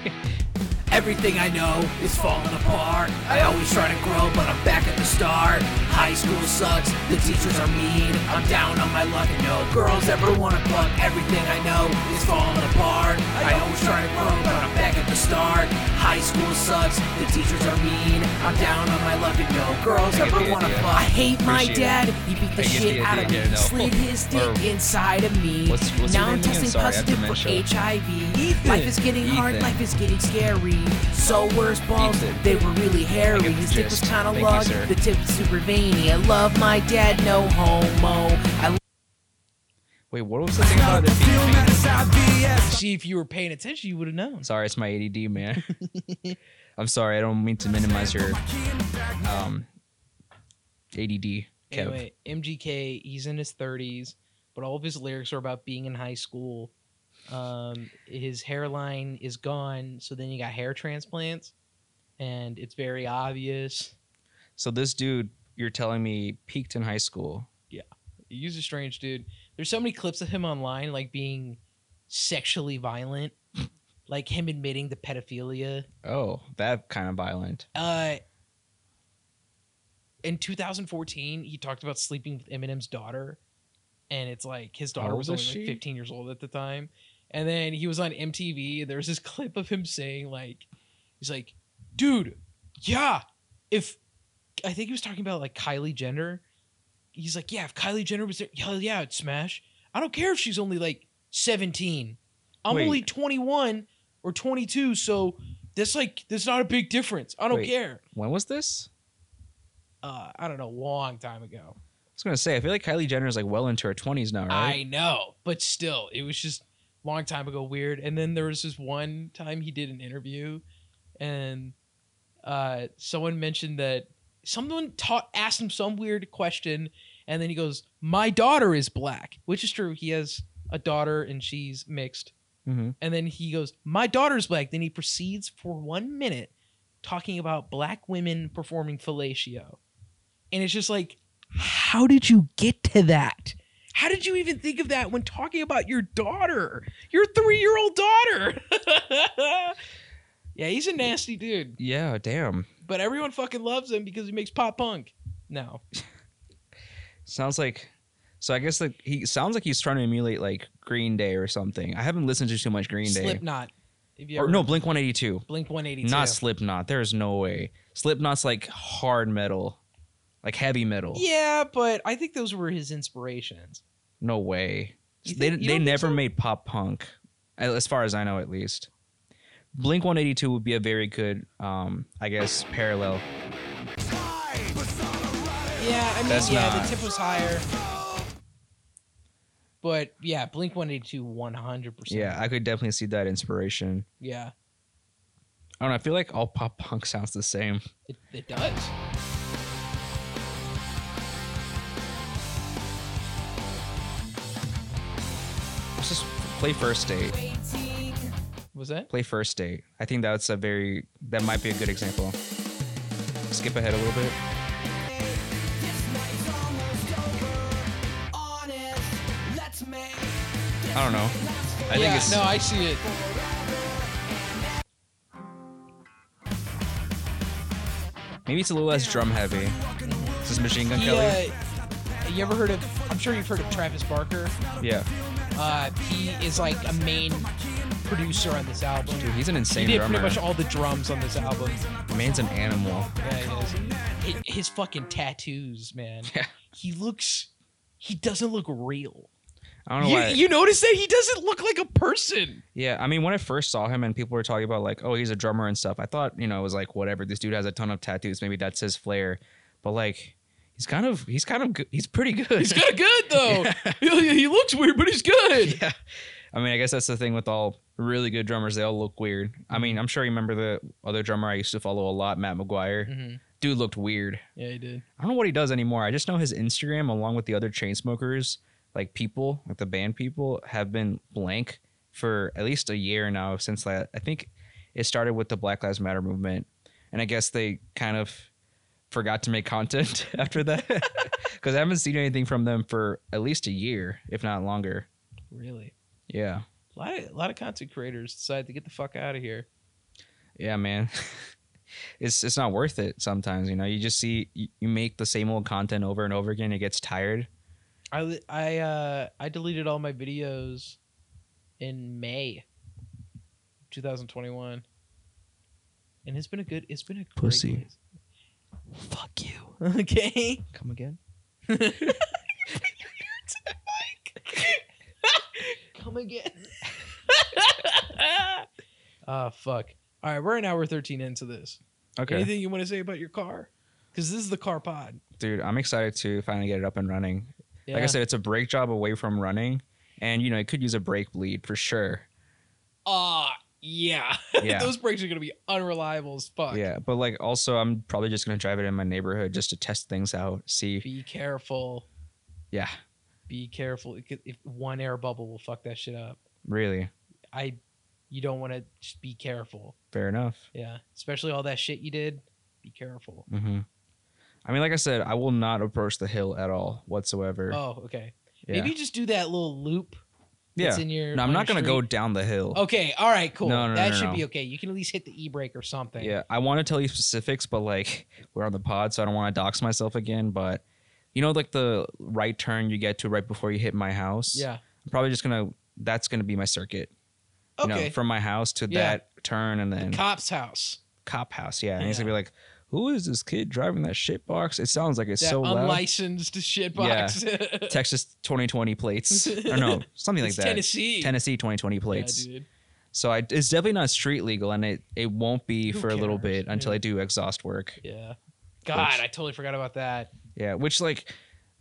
Everything I know is falling apart. I always try to grow, but I'm back at the start. High school sucks, the teachers are mean. I'm down on my luck and no girls ever wanna fuck. Everything I know is falling apart. I always try to grow, but I'm back at the start. High school sucks, the teachers are mean. I'm down on my luck and no girls ever wanna idea. fuck. I hate my Appreciate dad. He beat the shit out of me. no. Slid his dick inside of me. What's- what's now I'm testing Sorry, positive for. HIV. Ethan. Life is getting hard, life is getting scary. So where's balls? Ethan. They were really hairy. His dick was kinda long, the tip is super veiny. I love my dad, no homo. I Wait, what was the thing about it? Feel being that. See, if you were paying attention, you would have known. Sorry, it's my ADD, man. I'm sorry. I don't mean to minimize your um ADD, Kev. Anyway, MGK, he's in his 30s, but all of his lyrics are about being in high school. Um, his hairline is gone, so then you got hair transplants, and it's very obvious. So this dude, you're telling me, peaked in high school. Yeah, he's a strange dude. There's so many clips of him online, like being sexually violent, like him admitting to pedophilia. Oh, that kind of violent. Uh, in 2014, he talked about sleeping with Eminem's daughter, and it's like his daughter was is only like 15 years old at the time. And then he was on MTV. And there's this clip of him saying like, he's like, dude, yeah, if I think he was talking about like Kylie Jenner. He's like, yeah, if Kylie Jenner was there, hell yeah, I'd smash. I don't care if she's only like 17. I'm Wait. only 21 or 22, so That's like that's not a big difference. I don't Wait. care. When was this? Uh, I don't know, long time ago. I was gonna say I feel like Kylie Jenner is like well into her twenties now, right? I know, but still, it was just long time ago weird. And then there was this one time he did an interview, and uh, someone mentioned that someone taught asked him some weird question, and then he goes, "My daughter is black," which is true. He has a daughter, and she's mixed. mm-hmm. And then he goes, "My daughter's black." Then he proceeds for one minute talking about black women performing fellatio, and it's just like, how did you get to that? How did you even think of that when talking about your daughter, your three-year-old daughter? yeah, he's a nasty dude, Yeah, damn. but everyone fucking loves him because he makes pop punk. No, Sounds like. So I guess like he sounds like he's trying to emulate like Green Day or something. I haven't listened to too much Green Day. Slipknot. If you Or ever- no, Blink One Eighty Two. Blink One Eighty Two. Not Slipknot. There's no way. Slipknot's like hard metal, like heavy metal. Yeah, but I think those were his inspirations. No way. You they they never so? made pop punk, as far as I know, at least. Blink One Eighty Two would be a very good, um, I guess, parallel. Yeah, I mean, That's yeah, not- the tip was higher. But yeah, Blink 182 100%. Yeah, I could definitely see that inspiration. Yeah, I don't know. I feel like all pop punk sounds the same. it, it does. Let's just play first date. Was that? Play first date. I think that's a very that might be a good example. Skip ahead a little bit. I don't know. I yeah, think it's no, I see it. maybe it's a little less drum heavy. This is this Machine Gun He, Kelly? uh, you ever heard of? I'm sure you've heard of Travis Barker. yeah, Uh, he is like a main producer on this album. dude, he's an insane. he did drummer. pretty much all the drums on this album. Man's an animal. Yeah, he is. His fucking tattoos, man. Yeah. He looks. He doesn't look real. I don't know You, why. you notice that he doesn't look like a person. Yeah, I mean, when I first saw him and people were talking about like, oh, he's a drummer and stuff, I thought, you know, it was like whatever. This dude has a ton of tattoos. Maybe that's his flair. But like, he's kind of, he's kind of, good. he's pretty good. He's kind of good though. he, he looks weird, but he's good. yeah. I mean, I guess that's the thing with all really good drummers. They all look weird. I mean, I'm sure you remember the other drummer I used to follow a lot, Matt McGuire. Mhm. Dude looked weird. Yeah, he did. I don't know what he does anymore. I just know his Instagram, along with the other Chainsmokers, like people, like the band people, have been blank for at least a year now. Since that, I think it started with the Black Lives Matter movement, and I guess they kind of forgot to make content after that because I haven't seen anything from them for at least a year, if not longer. Really, Yeah, a lot of a lot of content creators decide to get the fuck out of here. yeah, man. It's it's not worth it sometimes, you know. You just see you, you make the same old content over and over again. It gets tired. I I uh I deleted all my videos in May 2021. And it's been a good it's been a great Pussy. place. Fuck you. Okay. Come again? Come again. Ah, fuck. All right, we're an hour 13 into this. Okay. Anything you want to say about your car? Because this is the car pod. dude i'm excited to finally get it up and running like i said it's a brake job away from running and you know it could use a brake bleed for sure Ah, yeah. Yeah. Those brakes are gonna be unreliable as fuck. yeah but like also i'm probably just gonna drive it in my neighborhood just to test things out see Be careful. yeah Be careful. If one air bubble will fuck that shit up. really I, you don't want to just be careful. fair enough Yeah, especially all that shit you did. Be careful. hmm i mean like i said i will not approach the hill at all whatsoever Oh, okay. yeah Maybe just do that little loop. That's yeah in your. no i'm not gonna go down the hill Okay. All right. Cool. No, no, that no, should be okay. You can at least hit the e brake or something. Yeah, I want to tell you specifics, but like we're on the pod, so I don't want to dox myself again. But you know, like the right turn you get to right before you hit my house. Yeah. I'm probably just gonna. That's gonna be my circuit. You Okay. know, from my house to Yeah. that turn and then Cop's house. cop house. Yeah, and he's gonna be like, "Who is this kid driving that shit box?" It sounds like it's That so loud. unlicensed shitbox. Texas 2020 plates. or no, something like It's that. Tennessee. Tennessee 2020 Yeah, plates. dude. So I, it's definitely not street legal, and it, it won't be Who for a little bit until Yeah. I do exhaust work. Yeah. God, Which- I totally forgot about that. Yeah, which like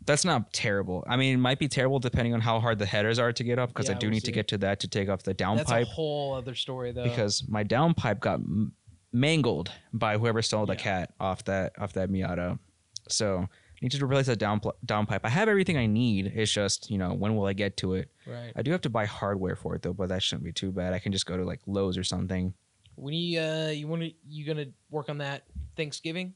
that's not terrible. I mean, it might be terrible depending on how hard the headers are to get up because I do we'll need to get to that to take off the downpipe. That's a whole other story, though. because my downpipe got mangled by whoever stole the Yeah. cat off that off that Miata. So I need to replace that down downpipe. I have everything I need. It's just you know when will I get to it? right. I do have to buy hardware for it though, but that shouldn't be too bad. I can just go to like Lowe's or something. When you uh, you want to, you gonna work on that Thanksgiving?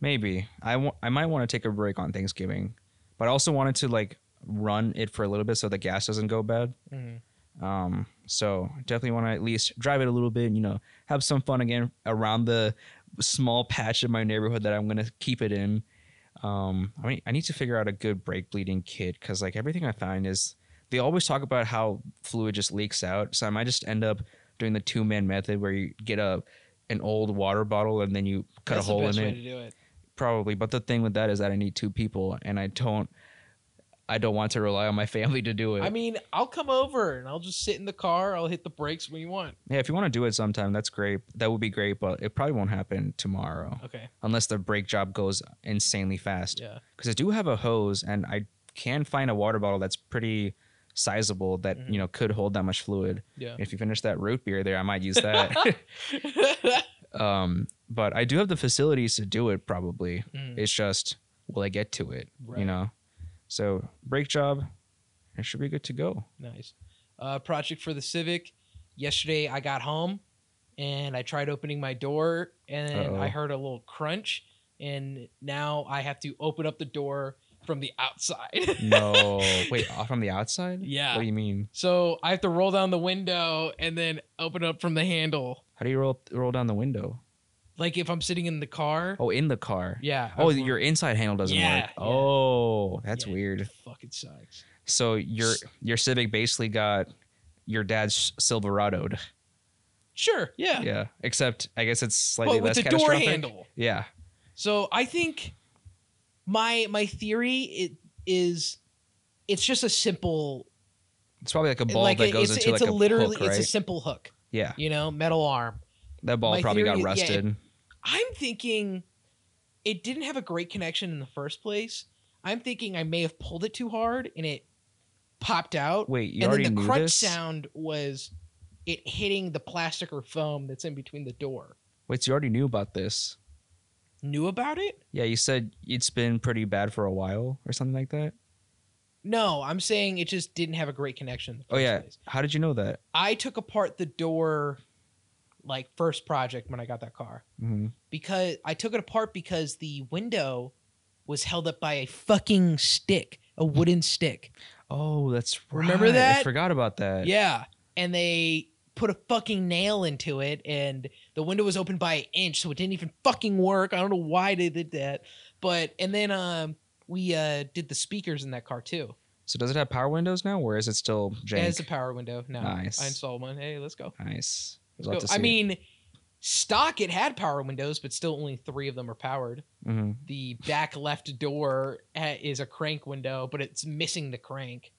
Maybe I wa- I might want to take a break on Thanksgiving, but I also wanted to like run it for a little bit so the gas doesn't go bad. Mhm. Um, so definitely want to at least drive it a little bit. You know, have some fun again around the small patch of my neighborhood that I'm gonna keep it in. Um, I mean, I need to figure out a good brake bleeding kit because like everything I find is they always talk about how fluid just leaks out. So I might just end up doing the two man method where you get a an old water bottle and then you cut That's a hole in it to it. probably but the thing with that is that i need two people and i don't i don't want to rely on my family to do it I mean, I'll come over and I'll just sit in the car. I'll hit the brakes when you want. yeah if you want to do it sometime that's great that would be great but it probably won't happen tomorrow Okay. unless the brake job goes insanely fast Yeah. because i do have a hose and i can find a water bottle that's pretty sizable that Mhm. you know could hold that much fluid Yeah. if you finish that root beer there i might use that um but i do have the facilities to do it probably Mm. It's just will I get to it? Right. You know. So brake job, it should be good to go. Nice. Uh, project for the Civic. Yesterday I got home and I tried opening my door and Uh-oh. I heard a little crunch and now I have to open up the door from the outside. No, wait, off from the outside? Yeah. What do you mean? so I have to roll down the window and then open up from the handle. How do you roll roll down the window? Like if I'm sitting in the car. Oh, in the car. Yeah. Oh, your inside handle doesn't Yeah, work. yeah. Oh, that's Yeah. weird. fucking sucks. So your your Civic basically got your dad's Silverado'd. Sure. Yeah. Yeah. Except I guess it's slightly but with less the door handle. Yeah. So I think my my theory it is it's just a simple It's probably like a ball like that goes it's, into it's like a a literally hook, right? it's a simple hook. yeah. You know, metal arm. That ball my probably got theory- yeah, it- rusted. I'm thinking it didn't have a great connection in the first place. I'm thinking I may have pulled it too hard and it popped out. Wait, you and already then the knew crunch this? sound was it hitting the plastic or foam that's in between the door. Wait, so you already knew about this? Knew about it? Yeah, you said it's been pretty bad for a while or something like that. No, I'm saying it just didn't have a great connection. in the Oh first yeah, place. how did you know that? I took apart the door like first project when I got that car hmm because I took it apart because the window was held up by a fucking stick, a wooden stick. Oh, that's Remember that? I forgot about that. Yeah, and they put a fucking nail into it and the window was open by an inch so it didn't even fucking work. I don't know why they did that. But and then um we uh did the speakers in that car too. So does it have power windows now, or is it still jank? It has a power window. No. Nice. I installed one. Hey, let's go. nice. I'd Let's go. to I see it. mean, stock it had power windows, but still only three of them are powered. Mhm. The back left door is a crank window, but it's missing the crank.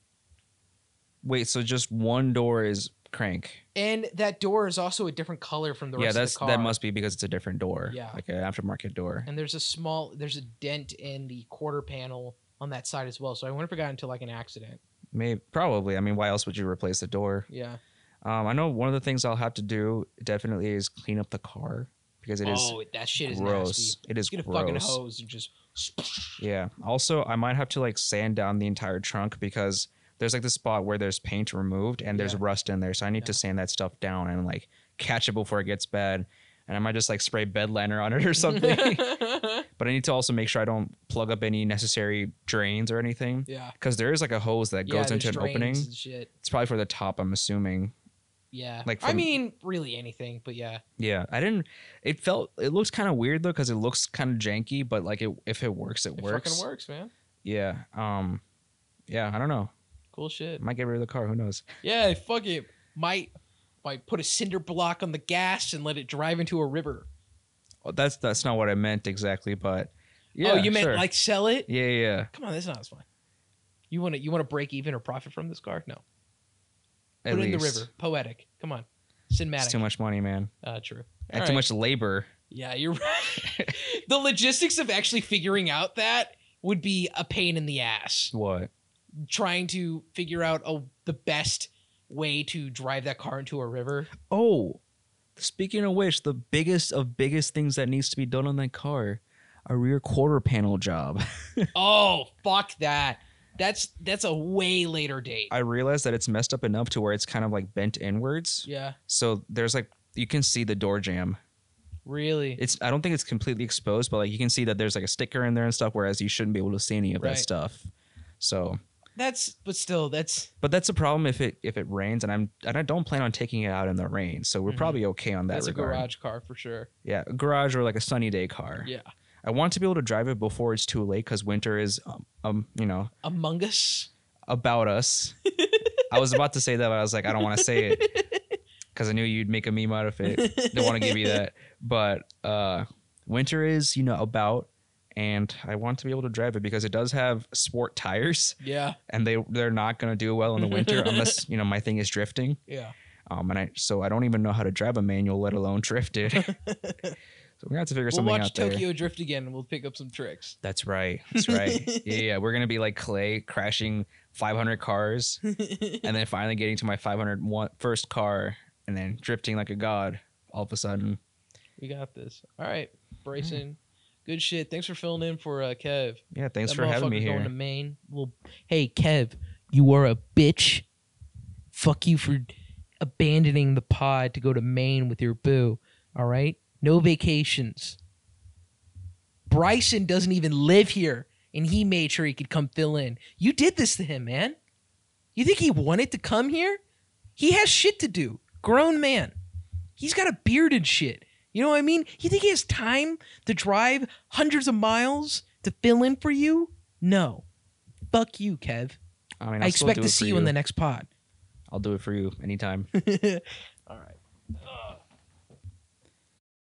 Wait, so just one door is crank? And that door is also a different color from the yeah, rest that's of the car. that must be because it's a different door. Yeah. like an aftermarket door. And there's a small, there's a dent in the quarter panel on that side as well. So I wouldn't have got into like an accident. Maybe, probably. I mean, why else would you replace the door? Yeah. Um, I know one of the things I'll have to do definitely is clean up the car because it is oh, that shit is gross. nasty. It is Get a fucking hose and just. Yeah. Also, I might have to like sand down the entire trunk because there's like the spot where there's paint removed and there's Yeah. rust in there. So I need to sand that stuff down and like catch it before it gets bad. And I might just like spray bed liner on it or something. but I need to also make sure I don't plug up any necessary drains or anything yeah. because there is like a hose that Yeah, goes into an opening. drains and Shit. It's probably for the top, I'm assuming. Yeah. Like I mean, really anything, but yeah. Yeah, I didn't. It felt. It looks kind of weird though because it looks kind of janky, but like it, if it works, it, works. It works. fucking works, man. Yeah. Um. Yeah. I don't know. Cool shit. Might get rid of the car. Who knows? Yeah, fuck it. Might might put a cinder block on the gas and let it drive into a river. Well, that's that's not what I meant exactly, but yeah. oh, you meant sure. like sell it? Yeah, yeah. yeah. Come on, that's not as fun. You want to you want to break even or profit from this car? No. Put it in the least. river. Poetic. Come on. Cinematic. It's too much money, man. Uh, true. And All too right. much labor. Yeah, you're right. the logistics of actually figuring out that would be a pain in the ass. What? Trying to figure out a, the best way to drive that car into a river. Oh, speaking of which, the biggest of biggest things that needs to be done on that car, a rear quarter panel job. Oh, fuck that. That's that's a way later date. I realized that it's messed up enough to where it's kind of like bent inwards. yeah, So there's like you can see the door jam. really. It's I don't think it's completely exposed, but like you can see that there's like a sticker in there and stuff. Whereas you shouldn't be able to see any of Right. that stuff. So, that's but still that's but that's a problem if it if it rains, and I'm and I don't plan on taking it out in the rain. So we're Mhm. probably okay on that that's regard. a garage car for sure. Yeah, a garage or like a sunny day car. Yeah. I want to be able to drive it before it's too late because winter is, um, um, you know, Among Us. about us. I was about to say that, but I was like, I don't want to say it because I knew you'd make a meme out of it. Don't want to give you that, but uh, winter is, you know, about, and I want to be able to drive it because it does have sport tires, Yeah, and they they're not gonna do well in the winter unless you know my thing is drifting. yeah. Um, and I so I don't even know how to drive a manual, let alone drift it. so we're gonna have to figure We'll something watch out there. Tokyo Drift again, and we'll pick up some tricks. That's right. That's right. yeah, yeah, we're gonna be like Clay crashing 500 cars, and then finally getting to my 500 one, first car, and then drifting like a god. All of a sudden, we got this. All right, Bryson. Good shit. Thanks for filling in for uh, Kev. yeah. Thanks That for having me here. Going to Maine. Well, hey Kev, you are a bitch. Fuck you for abandoning the pod to go to Maine with your boo. All right, no vacations. Bryson doesn't even live here, and he made sure he could come fill in. You did this to him, man. You think he wanted to come here? He has shit to do. Grown man. He's got a beard and shit. You know what I mean? You think he has time to drive hundreds of miles to fill in for you? No. Fuck you, Kev. I mean, I I'll expect to see for you in the next pod. I'll do it for you anytime.